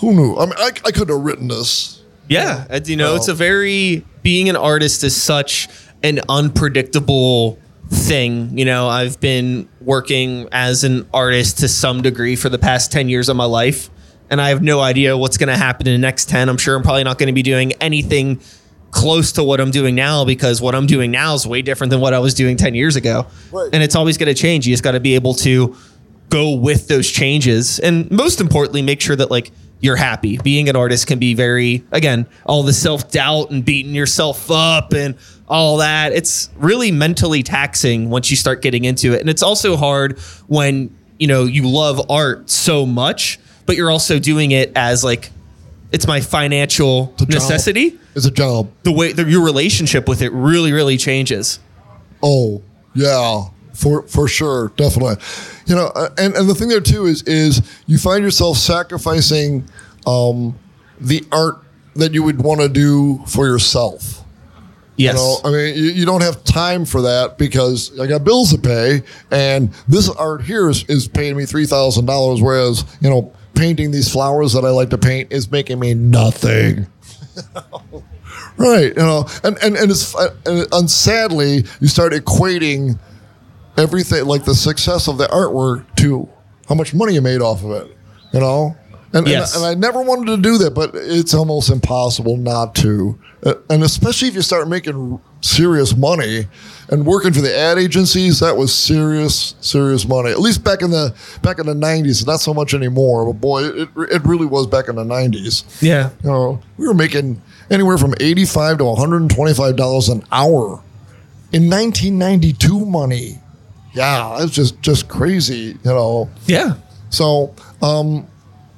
Who knew? I mean, I, I could have written this. Yeah, and, you know, Well- it's a very being an artist is such an unpredictable thing. You know, I've been working as an artist to some degree for the past 10 years of my life, and I have no idea what's going to happen in the next 10. I'm sure I'm probably not going to be doing anything close to what I'm doing now because what I'm doing now is way different than what I was doing 10 years ago. Right. And it's always going to change. You just got to be able to go with those changes and most importantly make sure that like you're happy. Being an artist can be very again all the self-doubt and beating yourself up and all that. It's really mentally taxing once you start getting into it. And it's also hard when you know you love art so much but you're also doing it as like it's my financial It's necessity. It's a job. the way the, your relationship with it really really changes. Oh yeah, for for sure, definitely. You know, uh, and and the thing there too is is you find yourself sacrificing um, the art that you would want to do for yourself. Yes. You know, I mean, you, you don't have time for that because I got bills to pay, and this art here is, is paying me three thousand dollars, whereas you know, painting these flowers that I like to paint is making me nothing. right? You know, and and and it's and, and sadly, you start equating everything like the success of the artwork to how much money you made off of it. You know. And, Yes. and, and I never wanted to do that, but it's almost impossible not to. Uh, and especially if you start making serious money and working for the ad agencies, that was serious, serious money. At least back in the back in the nineties, not so much anymore. But boy, it, it really was back in the nineties. yeah. You know, we were making anywhere from eighty-five to one hundred and twenty-five dollars an hour in nineteen ninety-two money. Yeah, that's just just crazy. You know. Yeah. So, um,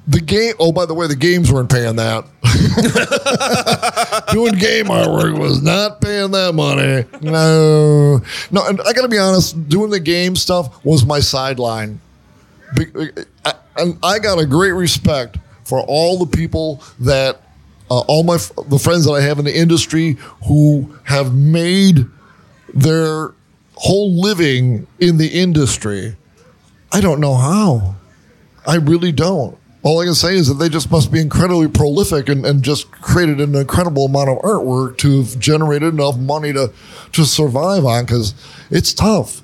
the game. Oh, by the way, the games weren't paying that. Doing game artwork was not paying that money. No, no. And I got to be honest. Doing the game stuff was my sideline. I- And I got a great respect for all the people that, uh, all my the friends that I have in the industry who have made their whole living in the industry. I don't know how. I really don't. All I can say is that they just must be incredibly prolific and, and just created an incredible amount of artwork to have generated enough money to, to survive on because it's tough.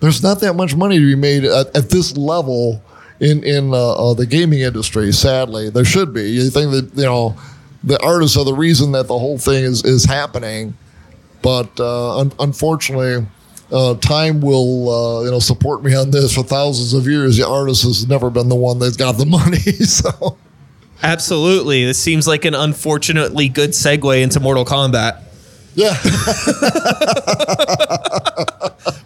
There's not that much money to be made at, at this level in, in uh, uh, the gaming industry, sadly. There should be. You think that, you know, the artists are the reason that the whole thing is, is happening. But uh, un- unfortunately, uh, time will uh, you know support me on this for thousands of years. The artist has never been the one that's got the money. so Absolutely. This seems like an unfortunately good segue into Mortal Kombat. yeah,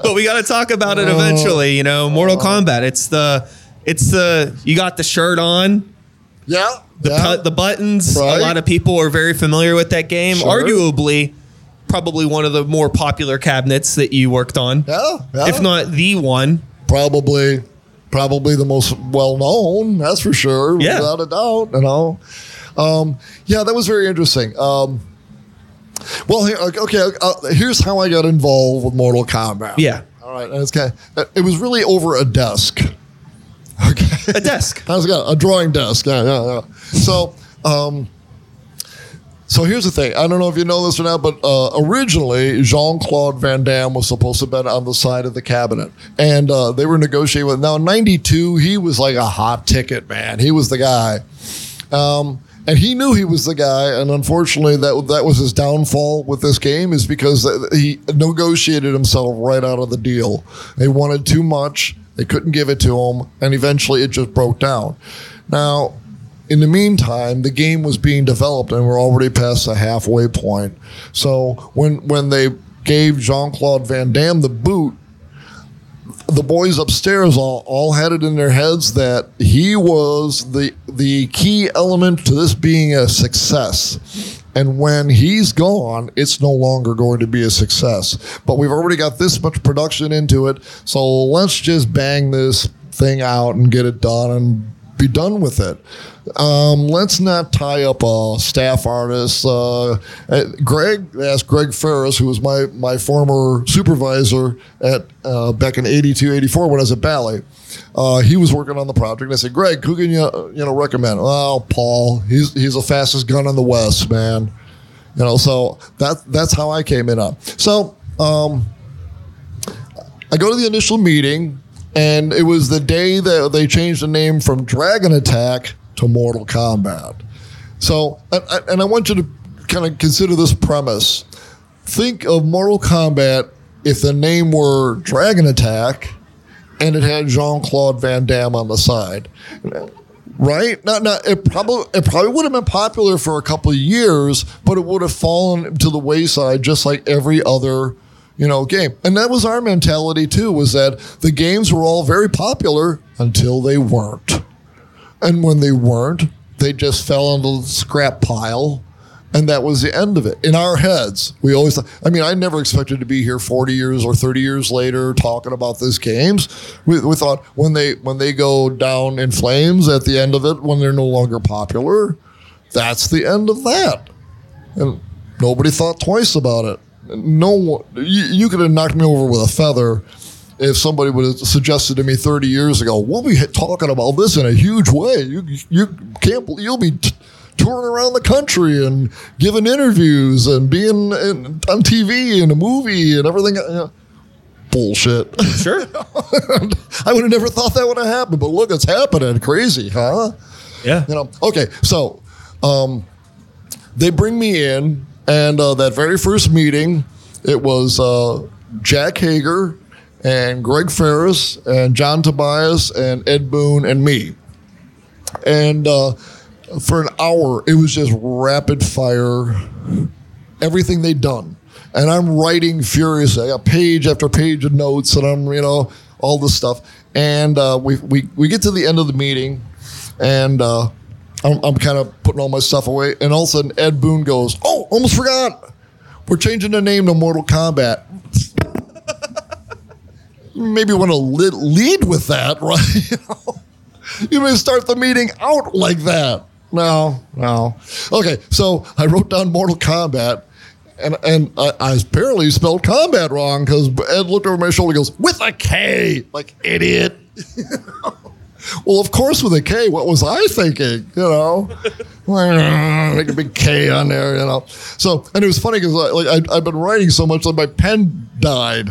But we got to talk about it eventually, you know, Mortal Kombat. It's the it's the you got the shirt on, yeah, the yeah. pu- the buttons. Right. A lot of people are very familiar with that game. Sure. Arguably probably one of the more popular cabinets that you worked on. yeah, yeah. If not the one. probably probably the most well known. That's for sure, Yeah. without a doubt. You know, um, yeah, that was very interesting. Um, well, here, okay, uh, here's how I got involved with Mortal Kombat. Yeah. All right, and it's kind of, it was really over a desk. Okay. A desk. I was got a drawing desk. Yeah, yeah, yeah. So, um, so here's the thing. I don't know if you know this or not, but uh, originally Jean Claude Van Damme was supposed to been on the side of the cabinet, and uh, they were negotiating with. Now, in '92, he was like a hot ticket man. He was the guy. Um, and he knew he was the guy, and unfortunately, that that was his downfall with this game is because he negotiated himself right out of the deal. They wanted too much, they couldn't give it to him, and eventually it just broke down. Now, in the meantime, the game was being developed, and we're already past the halfway point. So when when they gave Jean Claude Van Damme the boot, the boys upstairs all, all had it in their heads that he was the the key element to this being a success. And when he's gone, it's no longer going to be a success. But we've already got this much production into it, so let's just bang this thing out and get it done and be done with it. Um, let's not tie up a staff artist. Uh, Greg asked Greg Freres, who was my, my former supervisor at uh, back in 82, 84 when I was at Bally. Uh, he was working on the project. And I said, Greg, who can you you know recommend? Well, Paul. He's he's the fastest gun in the West, man. You know, so that that's how I came in on. So um, I go to the initial meeting, and it was the day that they changed the name from Dragon Attack to Mortal Kombat. So, and, I want you to kind of consider this premise. Think of Mortal Kombat if the name were Dragon Attack and it had Jean Claude Van Damme on the side. Right? Not, not, it probably it probably would have been popular for a couple of years, but it would have fallen to the wayside just like every other you know game. And that was our mentality too. Was that the games were all very popular until they weren't, and when they weren't, they just fell into the scrap pile. and that was the end of it. In our heads, we always thought, I mean, I never expected to be here 40 years or 30 years later talking about these games. We, we thought when they when they go down in flames at the end of it, when they're no longer popular, that's the end of that. And nobody thought twice about it. No one, you, you could have knocked me over with a feather if somebody would have suggested to me 30 years ago, we'll be talking about this in a huge way. You, you can't, you'll be t- touring around the country and giving interviews and being in, on TV and a movie and everything. Know, bullshit. Sure. I would have never thought that would have happened, but look, it's happening. Crazy, huh? Yeah. You know. Okay, so um, they bring me in, and uh, that very first meeting, it was uh, Jack Haeger and Greg Freres and John Tobias and Ed Boon and me. And uh, for an hour, it was just rapid fire, everything they'd done. And I'm writing furiously. I got page after page of notes, and I'm, you know, all this stuff. And uh, we, we, we get to the end of the meeting, and uh, I'm, I'm kind of putting all my stuff away. And all of a sudden, Ed Boon goes, Oh, almost forgot. We're changing the name to Mortal Kombat maybe want to lead, with that, right? you, you may start the meeting out like that. No, no. Okay, so I wrote down Mortal Kombat, and and I, I apparently spelled combat wrong because Ed looked over my shoulder and goes, with a K, like idiot. well, of course, with a K, what was I thinking? You know, make a big K on there, you know. So, and it was funny because like I, I've been writing so much that my pen died,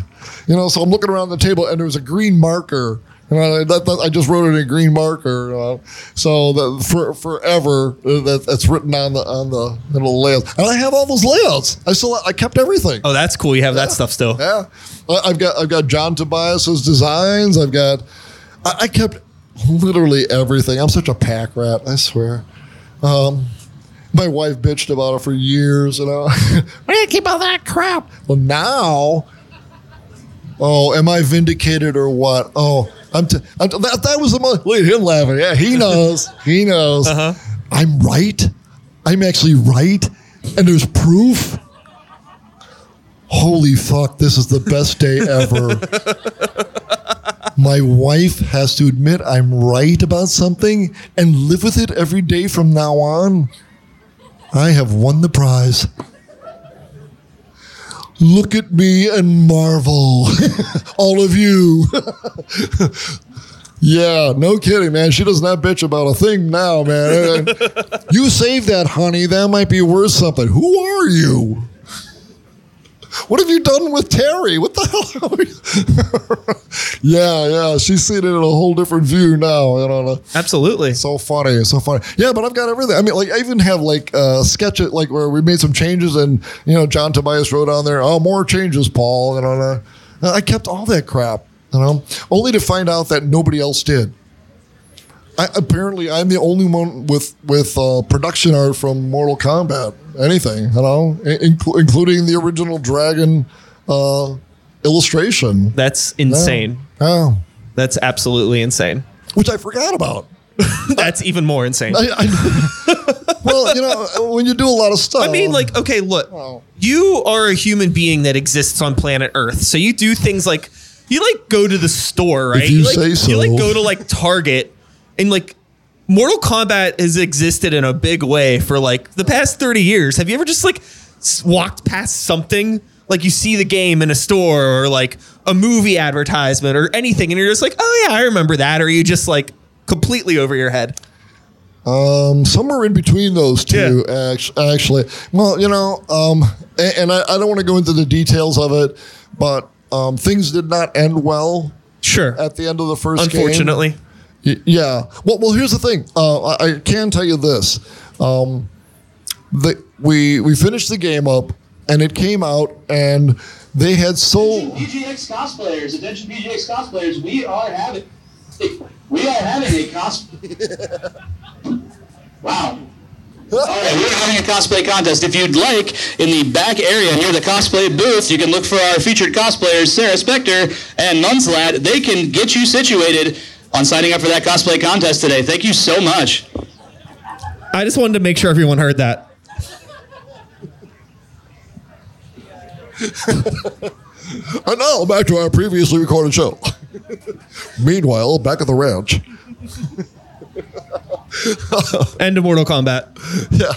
you know. So I'm looking around the table and there was a green marker. And I, that, that, I just wrote it in a green marker, uh, so that for forever uh, that, that's written on the on the little layouts. And I have all those layouts. I still I kept everything. Oh, that's cool. You have that stuff still. Yeah, I- I've got I've got John Tobias's designs. I've got I, I kept literally everything. I'm such a pack rat. I swear. Um, my wife bitched about it for years. You know, I didn't keep all that crap. Well, now, oh, am I vindicated or what? Oh, I'm. T- I'm t- that, that was the most. look at him laughing. Yeah, he knows. he knows. Uh-huh. I'm right. I'm actually right, and there's proof. Holy fuck! This is the best day ever. My wife has to admit I'm right about something and live with it every day from now on. I have won the prize. Look at me and marvel. All of you. yeah, no kidding, man. She does not bitch about a thing now, man. you save that, honey. That might be worth something. Who are you? What have you done with Terry? What the hell? Yeah, yeah. She's seen it in a whole different view now. You know, Absolutely. so funny, so funny. Yeah, but I've got everything. I mean, like I even have like a uh, It like where we made some changes, and you know, John Tobias wrote on there, "Oh, more changes, Paul." You know, and I kept all that crap. You know, only to find out that nobody else did. I, apparently, I'm the only one with with uh, production art from Mortal Kombat. Anything, you know, in- including the original dragon uh, illustration. That's insane. Oh, That's absolutely insane. which I forgot about. That's even more insane. I, I, well, you know, when you do a lot of stuff. I mean, like, okay, look, you are a human being that exists on planet Earth. So you do things like you like go to the store, right? you like, say so. You like go to like Target and like Mortal Kombat has existed in a big way for like the past 30 years. Have you ever just like walked past something like you see the game in a store or like a movie advertisement or anything and you're just like, "Oh yeah, I remember that." Or are you just like completely over your head? Um, somewhere in between those two, act- actually. Well, you know, um, and, and I, I don't want to go into the details of it, but um, things did not end well Sure. at the end of the first game. Unfortunately. Y- Yeah. Well, well, here's the thing. Uh, I, I can tell you this. Um, the, we we finished the game up, and it came out, and they had so. Attention PGX cosplayers, attention PGX cosplayers, we are having we are having a cos. wow. All right, we're having a cosplay contest. If you'd like, in the back area near the cosplay booth, you can look for our featured cosplayers, Sarah Spector and Nunslad. They can get you situated on signing up for that cosplay contest today. Thank you so much. I just wanted to make sure everyone heard that. And now back to our previously recorded show. Meanwhile, back at the ranch. End of Mortal Kombat. Yeah.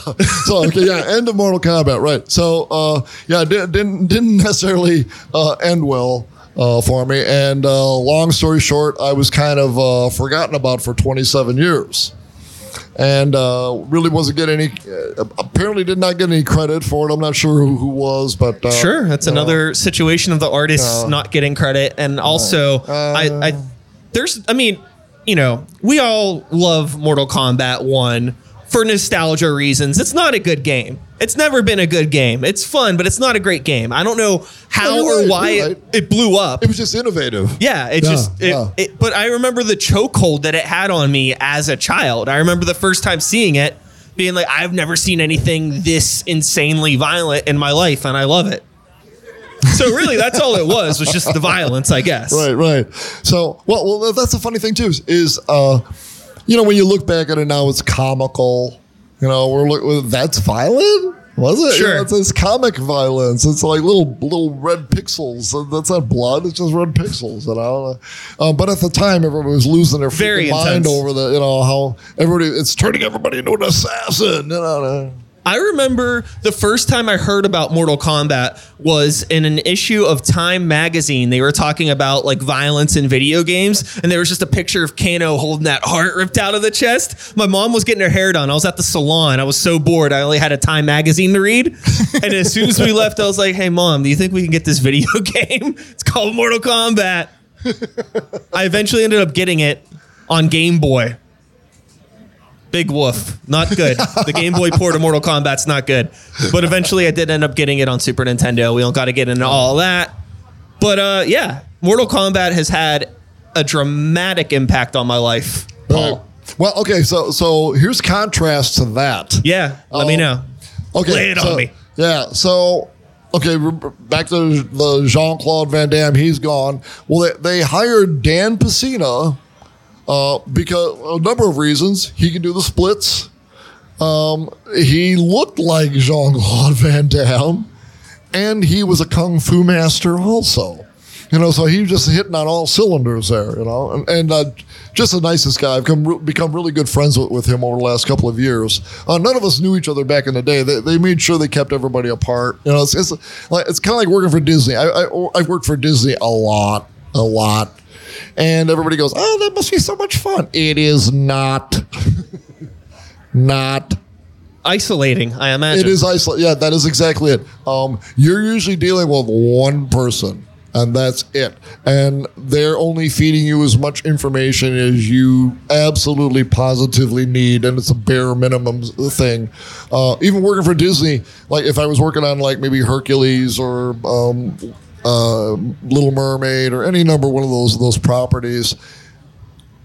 So okay, yeah, end of Mortal Kombat, right? So uh, yeah, di- didn't didn't necessarily uh, end well uh, for me. And uh, long story short, I was kind of uh, forgotten about for 27 years, and uh, really wasn't getting any. Uh, apparently, did not get any credit for it. I'm not sure who, who was, but uh, Sure, that's another situation of the artists Yeah. not getting credit, and also I, Uh. I, there's, I mean, you know, we all love Mortal Kombat One for nostalgia reasons. It's not a good game. It's never been a good game. It's fun, but it's not a great game. I don't know how you're or right, why you're it, it blew up. It was just innovative. Yeah, it Yeah, just. It, yeah. it, but I remember the chokehold that it had on me as a child. I remember the first time seeing it, being like, I've never seen anything this insanely violent in my life, and I love it. So really, that's all it was was just the violence, I guess. Right, right. So, well, well, that's the funny thing too is, is uh, you know, when you look back at it now, it's comical. You know, we're look that's violent. Was it? Sure. You know, it's, it's comic violence. It's like little little red pixels. That's not blood. It's just red pixels. You know. Uh, but at the time, everybody was losing their mind over the you know how everybody it's turning everybody into an assassin. You know. I remember the first time I heard about Mortal Kombat was in an issue of Time magazine. They were talking about like violence in video games, and there was just a picture of Kano holding that heart ripped out of the chest. My mom was getting her hair done. I was at the salon. I was so bored. I only had a Time magazine to read. And as soon as we left, I was like, "Hey, mom, do you think we can get this video game? It's called Mortal Kombat." I eventually ended up getting it on Game Boy. Big woof. Not good. The Game Boy port of Mortal Kombat's not good. But eventually I did end up getting it on Super Nintendo. We don't got to get into all that. But uh, yeah, Mortal Kombat has had a dramatic impact on my life. Paul. Right. Well, okay. So so here's contrast to that. Yeah, let me Oh. know. Okay, Lay it on so- me. Yeah, so okay, back to the Jean Claude Van Damme. He's gone. Well, they, they hired Dan Pesina uh, because a number of reasons. He can do the splits. Um, he looked like Jean Claude Van Damme, and he was a kung fu master also. You know, so he was just hitting on all cylinders there. You know, and, and uh, just the nicest guy. I've come re- become really good friends with, with him over the last couple of years. Uh, none of us knew each other back in the day. They, they made sure they kept everybody apart. You know, it's it's like it's kind of like working for Disney. I, I I've worked for Disney a lot, a lot, and everybody goes, "Oh, that must be so much fun." It is not. not. Isolating, I imagine. It is isolating. Yeah, that is exactly it. Um, you're usually dealing with one person, and that's it. And they're only feeding you as much information as you absolutely positively need, and it's a bare minimum thing. Uh, even working for Disney, like if I was working on like maybe Hercules or um, uh, Little Mermaid or any number one of those those properties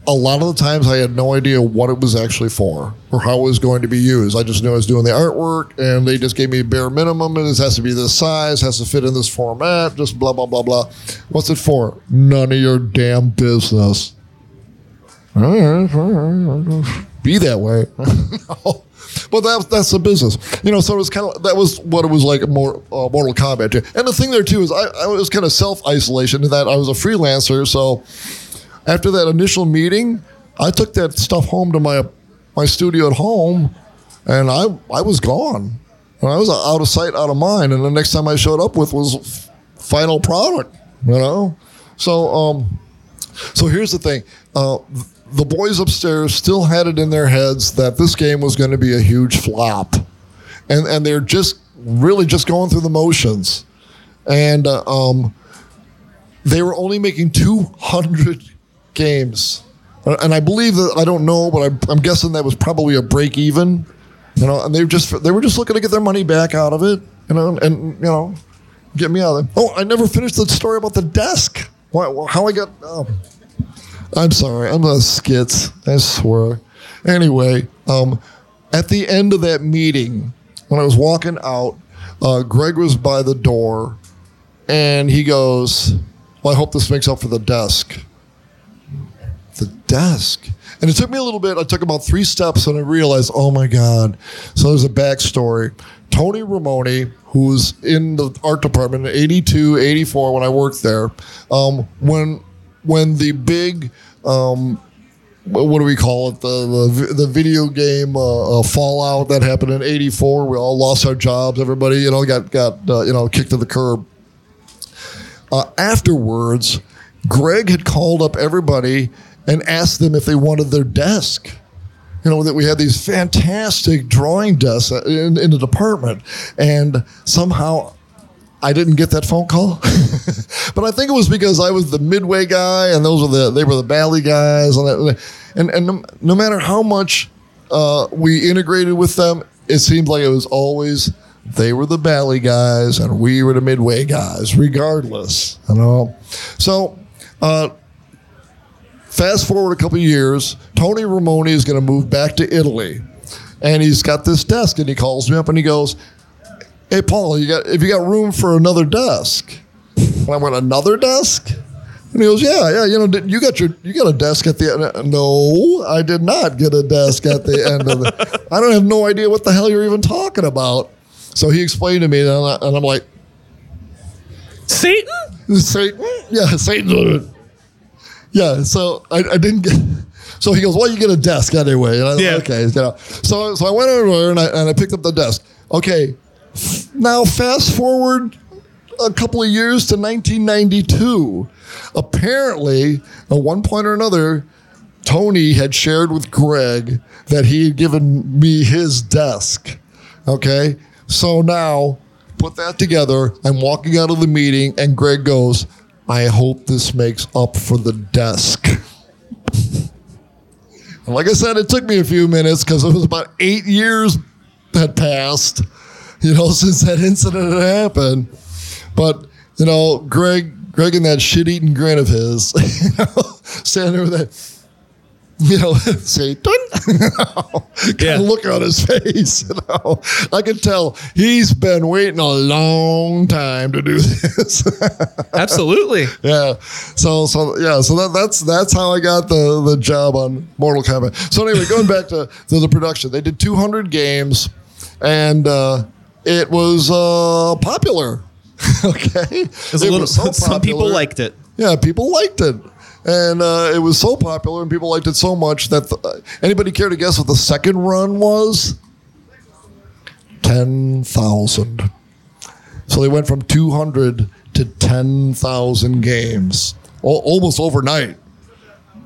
a lot of the times I had no idea what it was actually for or how it was going to be used. I just knew I was doing the artwork and they just gave me a bare minimum and it has to be this size, has to fit in this format, just blah, blah, blah, blah. What's it for? None of your damn business. Be that way. But that, that's the business, you know. So it was kind of that was what it was like more uh, Mortal Kombat too. And the thing there too is I, I was kind of self isolation that I was a freelancer. So after that initial meeting, I took that stuff home to my my studio at home, and I I was gone. And I was out of sight, out of mind. And the next time I showed up with was final product. You know, so um, so here's the thing. Uh, the boys upstairs still had it in their heads that this game was going to be a huge flop, and and they're just really just going through the motions, and uh, um, they were only making 200 games, Uh, and I believe that I don't know, but I'm, I'm guessing that was probably a break even, you know. And they were just they were just looking to get their money back out of it, you know, and you know, get me out of there. Oh, I never finished the story about the desk. Why, how I got. Oh. I'm sorry. I'm a skits. I swear. Anyway, um, at the end of that meeting, when I was walking out, uh, Greg was by the door, and he goes, "Well, I hope this makes up for the desk." The desk. And it took me a little bit. I took about three steps, and I realized, oh my god. So there's a backstory. Tony Ramunni, who was in the art department in 82, 84 when I worked there, um, when when the big um, what do we call it? The the, the video game uh, uh, Fallout that happened in '84. We all lost our jobs. Everybody, you know, got got uh, you know kicked to the curb. Uh, afterwards, Greg had called up everybody and asked them if they wanted their desk. You know that we had these fantastic drawing desks in, in the department, and somehow I didn't get that phone call, but I think it was because I was the midway guy, and those were the they were the Bally guys, and and and no, no matter how much uh, we integrated with them, it seemed like it was always they were the Bally guys and we were the midway guys, regardless. You know, so. Uh, fast forward a couple years, Tony Ramunni is going to move back to Italy, and he's got this desk, and he calls me up and he goes, "Hey, Paul, you got if you got room for another desk?" And I went, "Another desk?" And he goes, "Yeah, yeah. You know, you got your you got a desk at the end." No, I did not get a desk at the end of the. I don't have no idea what the hell you're even talking about. So he explained to me, and, I, and I'm like, Satan? Satan? Yeah, Satan. Yeah, so I, I didn't get. So he goes, "Well, you get a desk anyway." And I Yeah. okay. You know. So so I went over there and I, and I picked up the desk. Okay, now fast forward a couple of years to 1992. Apparently, at one point or another, Tony had shared with Greg that he had given me his desk. Okay, so now put that together. I'm walking out of the meeting, and Greg goes, "I hope this makes up for the desk." And like I said, it took me a few minutes because it was about eight years had passed, you know, since that incident had happened. But you know, Greg, Greg, and that shit-eating grin of his, you know, standing there with that, you know, Satan, you know, Yeah. look on his face. You know, I can tell he's been waiting a long time to do this. Absolutely. Yeah. So so yeah. So that, that's that's how I got the the job on Mortal Kombat. So anyway, going back to, to the production, they did 200 games, and uh, it was uh, popular. okay. It was a little, some people liked it. Yeah, people liked it. And uh, it was so popular, and people liked it so much that the, anybody care to guess what the second run was? Ten thousand. So they went from two hundred to ten thousand games, al- almost overnight.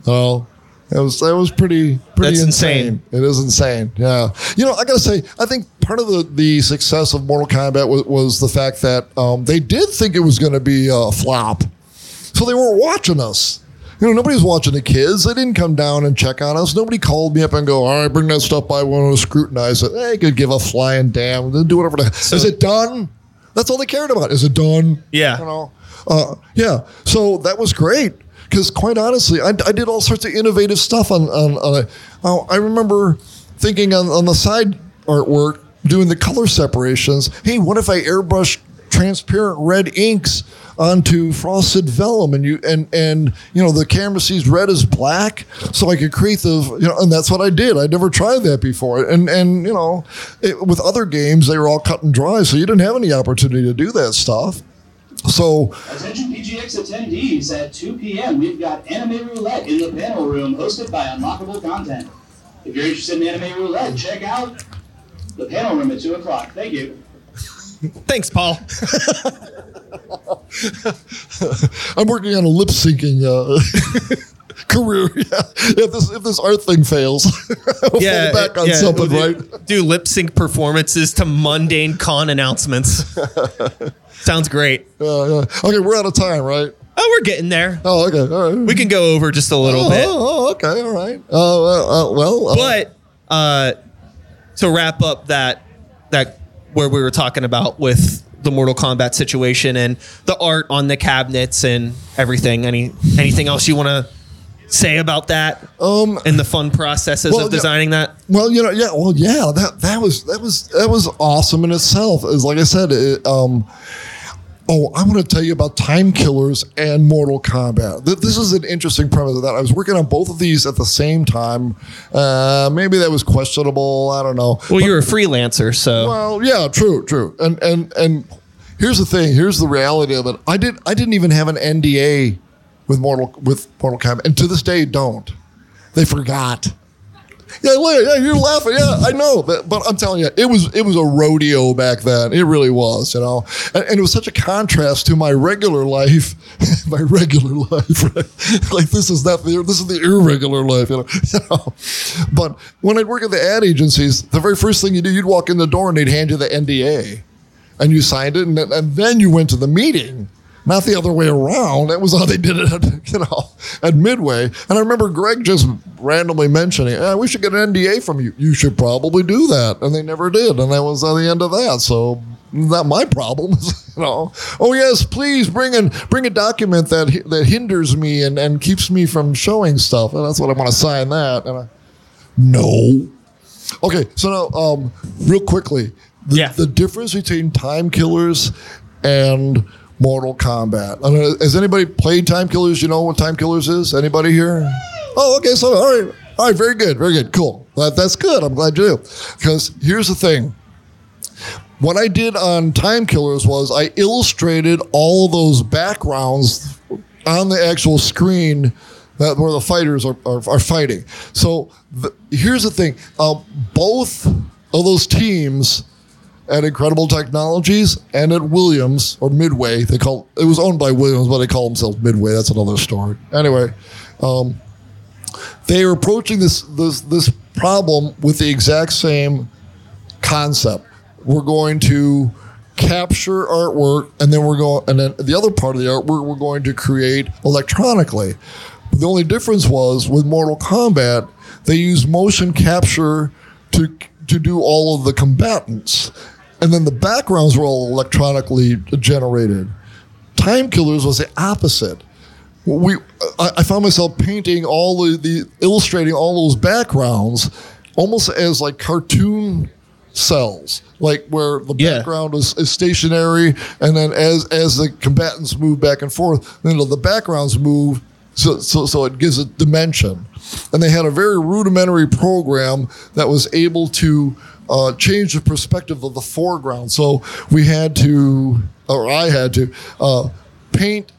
So it was that was pretty pretty That's insane. insane. It is insane. Yeah. You know, I gotta say, I think part of the, the success of Mortal Kombat was, was the fact that um, they did think it was going to be a flop, so they weren't watching us. You know, nobody was watching the kids. They didn't come down and check on us. Nobody called me up and go, "All right, bring that stuff by. We want to scrutinize it." They could give a flying damn. They do whatever. The, is it done? That's all they cared about. Is it done? Yeah. You know. Uh, yeah. So that was great because, quite honestly, I, I did all sorts of innovative stuff on on. on oh, I remember thinking on on the side artwork, doing the color separations. Hey, what if I airbrush transparent red inks onto frosted vellum and you and and you know the camera sees red as black so i could create the you know and that's what i did i never tried that before and and you know it, with other games they were all cut and dry so you didn't have any opportunity to do that stuff so Attention PGX attendees, at 2 p.m. we've got Anime Roulette in the panel room hosted by Unlockable Content. If you're interested in Anime Roulette, check out the panel room at 2 o'clock. Thank you. Thanks, Paul. i'm working on a lip syncing uh career yeah if this if this art thing fails I'll Yeah, fall back on yeah, something do, right Do lip sync performances to mundane con announcements. Sounds great. uh, yeah. okay we're out of time right Oh, we're getting there. oh okay all right We can go over just a little oh, bit. oh, okay all right uh, well, uh, well uh, But uh, to wrap up that that where we were talking about with the Mortal Kombat situation and the art on the cabinets and everything. Any anything else you want to say about that? Um, and the fun processes well, of yeah. designing that. Well, you know, yeah, well, yeah, that that was that was that was awesome in itself. Is like I said, it, um, Oh, I want to tell you about Time Killers and Mortal Kombat. Th- This is an interesting premise of that. I was working on both of these at the same time. Uh, maybe that was questionable. I don't know. Well, you're a freelancer, so Well, yeah, true, true. And and and here's the thing. Here's the reality of it. I did. I didn't even have an NDA with Mortal with Mortal Kombat, and to this day, don't. They forgot. Yeah, yeah, you're laughing. Yeah, I know, but, but I'm telling you, it was it was a rodeo back then. It really was, you know, and, and it was such a contrast to my regular life, my regular life. Right? like this is not the this is the irregular life, you know. you know. But when I'd work at the ad agencies, the very first thing you do, you'd walk in the door and they'd hand you the NDA, and you signed it, and, and then you went to the meeting. Not the other way around. That was how they did it, at, you know, at Midway. And I remember Greg just randomly mentioning, "Yeah, we should get an NDA from you. You should probably do that." And they never did. And that was on the end of that. So not my problem, you know. Oh yes, please bring in bring a document that that hinders me and, and keeps me from showing stuff. And that's what I want to sign that. And I, no. Okay, so now, um, real quickly, the, Yeah. the difference between Time Killers and Mortal Kombat. I has anybody played Time Killers? You know what Time Killers is? Anybody here? Oh, okay. So, all right, all right, very good, very good, cool. That, that's good. I'm glad you do. Because here's the thing. What I did on Time Killers was I illustrated all those backgrounds on the actual screen that where the fighters are, are, are fighting. So the, here's the thing: um, both of those teams at Incredible Technologies and at Williams or Midway, they call it was owned by Williams, but they call themselves Midway. That's another story. Anyway, um, they are approaching this this this problem with the exact same concept. We're going to capture artwork, and then we're going, and then the other part of the artwork we're going to create electronically. The only difference was with Mortal Kombat, they use motion capture to to do all of the combatants, and then the backgrounds were all electronically generated. Time Killers was the opposite we I, I found myself painting all the, the illustrating all those backgrounds almost as like cartoon cels like where the Yeah. background is, is stationary and then as as the combatants move back and forth then the backgrounds move so, so, so it gives it dimension and they had a very rudimentary program that was able to uh, change the perspective of the foreground so we had to or i had to uh, paint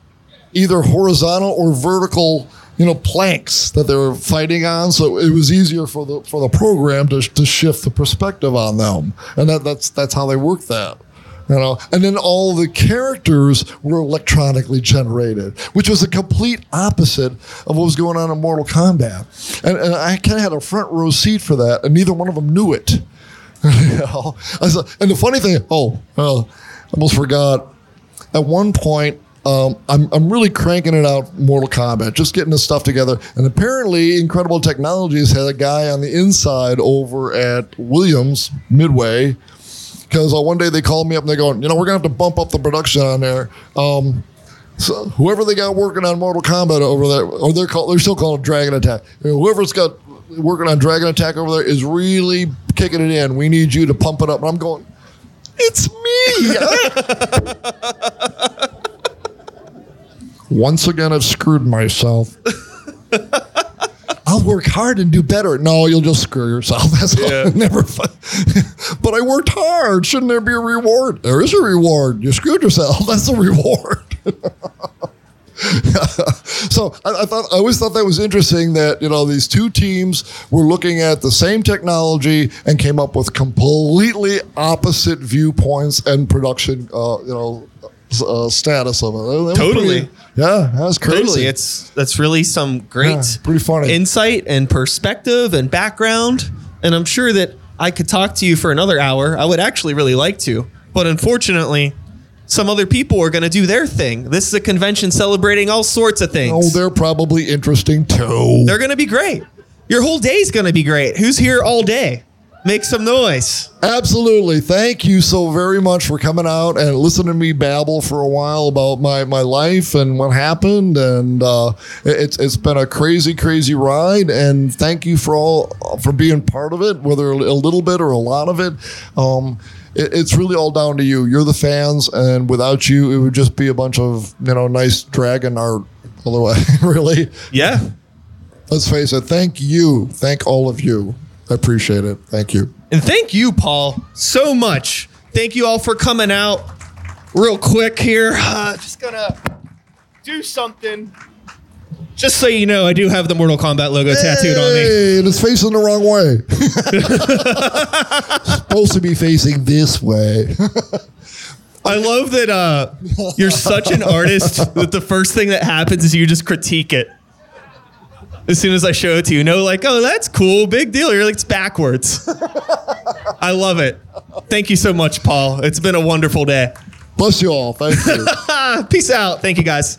either horizontal or vertical, you know, planks that they were fighting on. So it was easier for the for the program to, to shift the perspective on them, and that, that's that's how they work that. You know, and then all the characters were electronically generated, which was a complete opposite of what was going on in Mortal Kombat. And, and I kind of had a front row seat for that, and neither one of them knew it. You know? And the funny thing, oh, I almost forgot at one point, um, I'm, I'm really cranking it out Mortal Kombat, just getting the stuff together. And apparently, Incredible Technologies had a guy on the inside over at Williams Midway. Because uh, one day they called me up and they're going, you know, we're going to have to bump up the production on there. Um, so whoever they got working on Mortal Kombat over there, or they're called, they're still called Dragon Attack. You know, whoever's got working on Dragon Attack over there is really kicking it in. We need you to pump it up. And I'm going, it's me. Once again, I've screwed myself. I'll work hard and do better. No, you'll just screw yourself. That's all. never fun. but I worked hard. Shouldn't there be a reward? There is a reward. You screwed yourself. That's a reward. so I, I thought I always thought that was interesting that you know these two teams were looking at the same technology and came up with completely opposite viewpoints and production uh, you know uh, status of it. Totally. pretty- yeah, that's crazy. totally, it's that's really some great, Yeah, pretty funny. insight and perspective and background. And I'm sure that I could talk to you for another hour. I would actually really like to, but unfortunately, some other people are going to do their thing. This is a convention celebrating all sorts of things. oh, they're probably interesting too. They're going to be great. Your whole day's going to be great. Who's here all day? Make some noise. Absolutely. Thank you so very much for coming out and listening to me babble for a while about my, my life and what happened. And uh, it's it's been a crazy, crazy ride. And thank you for all for being part of it, whether a little bit or a lot of it. Um, it it's really all down to you. You're the fans, and without you, it would just be a bunch of you know nice dragon art. Otherwise, really, Yeah. let's face it. Thank you. Thank all of you. I appreciate it. Thank you. And thank you, Paul, so much. Thank you all for coming out. Real quick here, uh, just gonna do something. Just so you know, I do have the Mortal Kombat logo tattooed on me. Hey, and it's facing the wrong way. Supposed to be facing this way. I love that uh, you're such an artist that the first thing that happens is you just critique it. As soon as I show it to you, no, like, oh, that's cool, big deal. You're like, it's backwards. I love it. Thank you so much, Paul. It's been a wonderful day. Bless you all. Thank you. Peace out. Thank you, guys.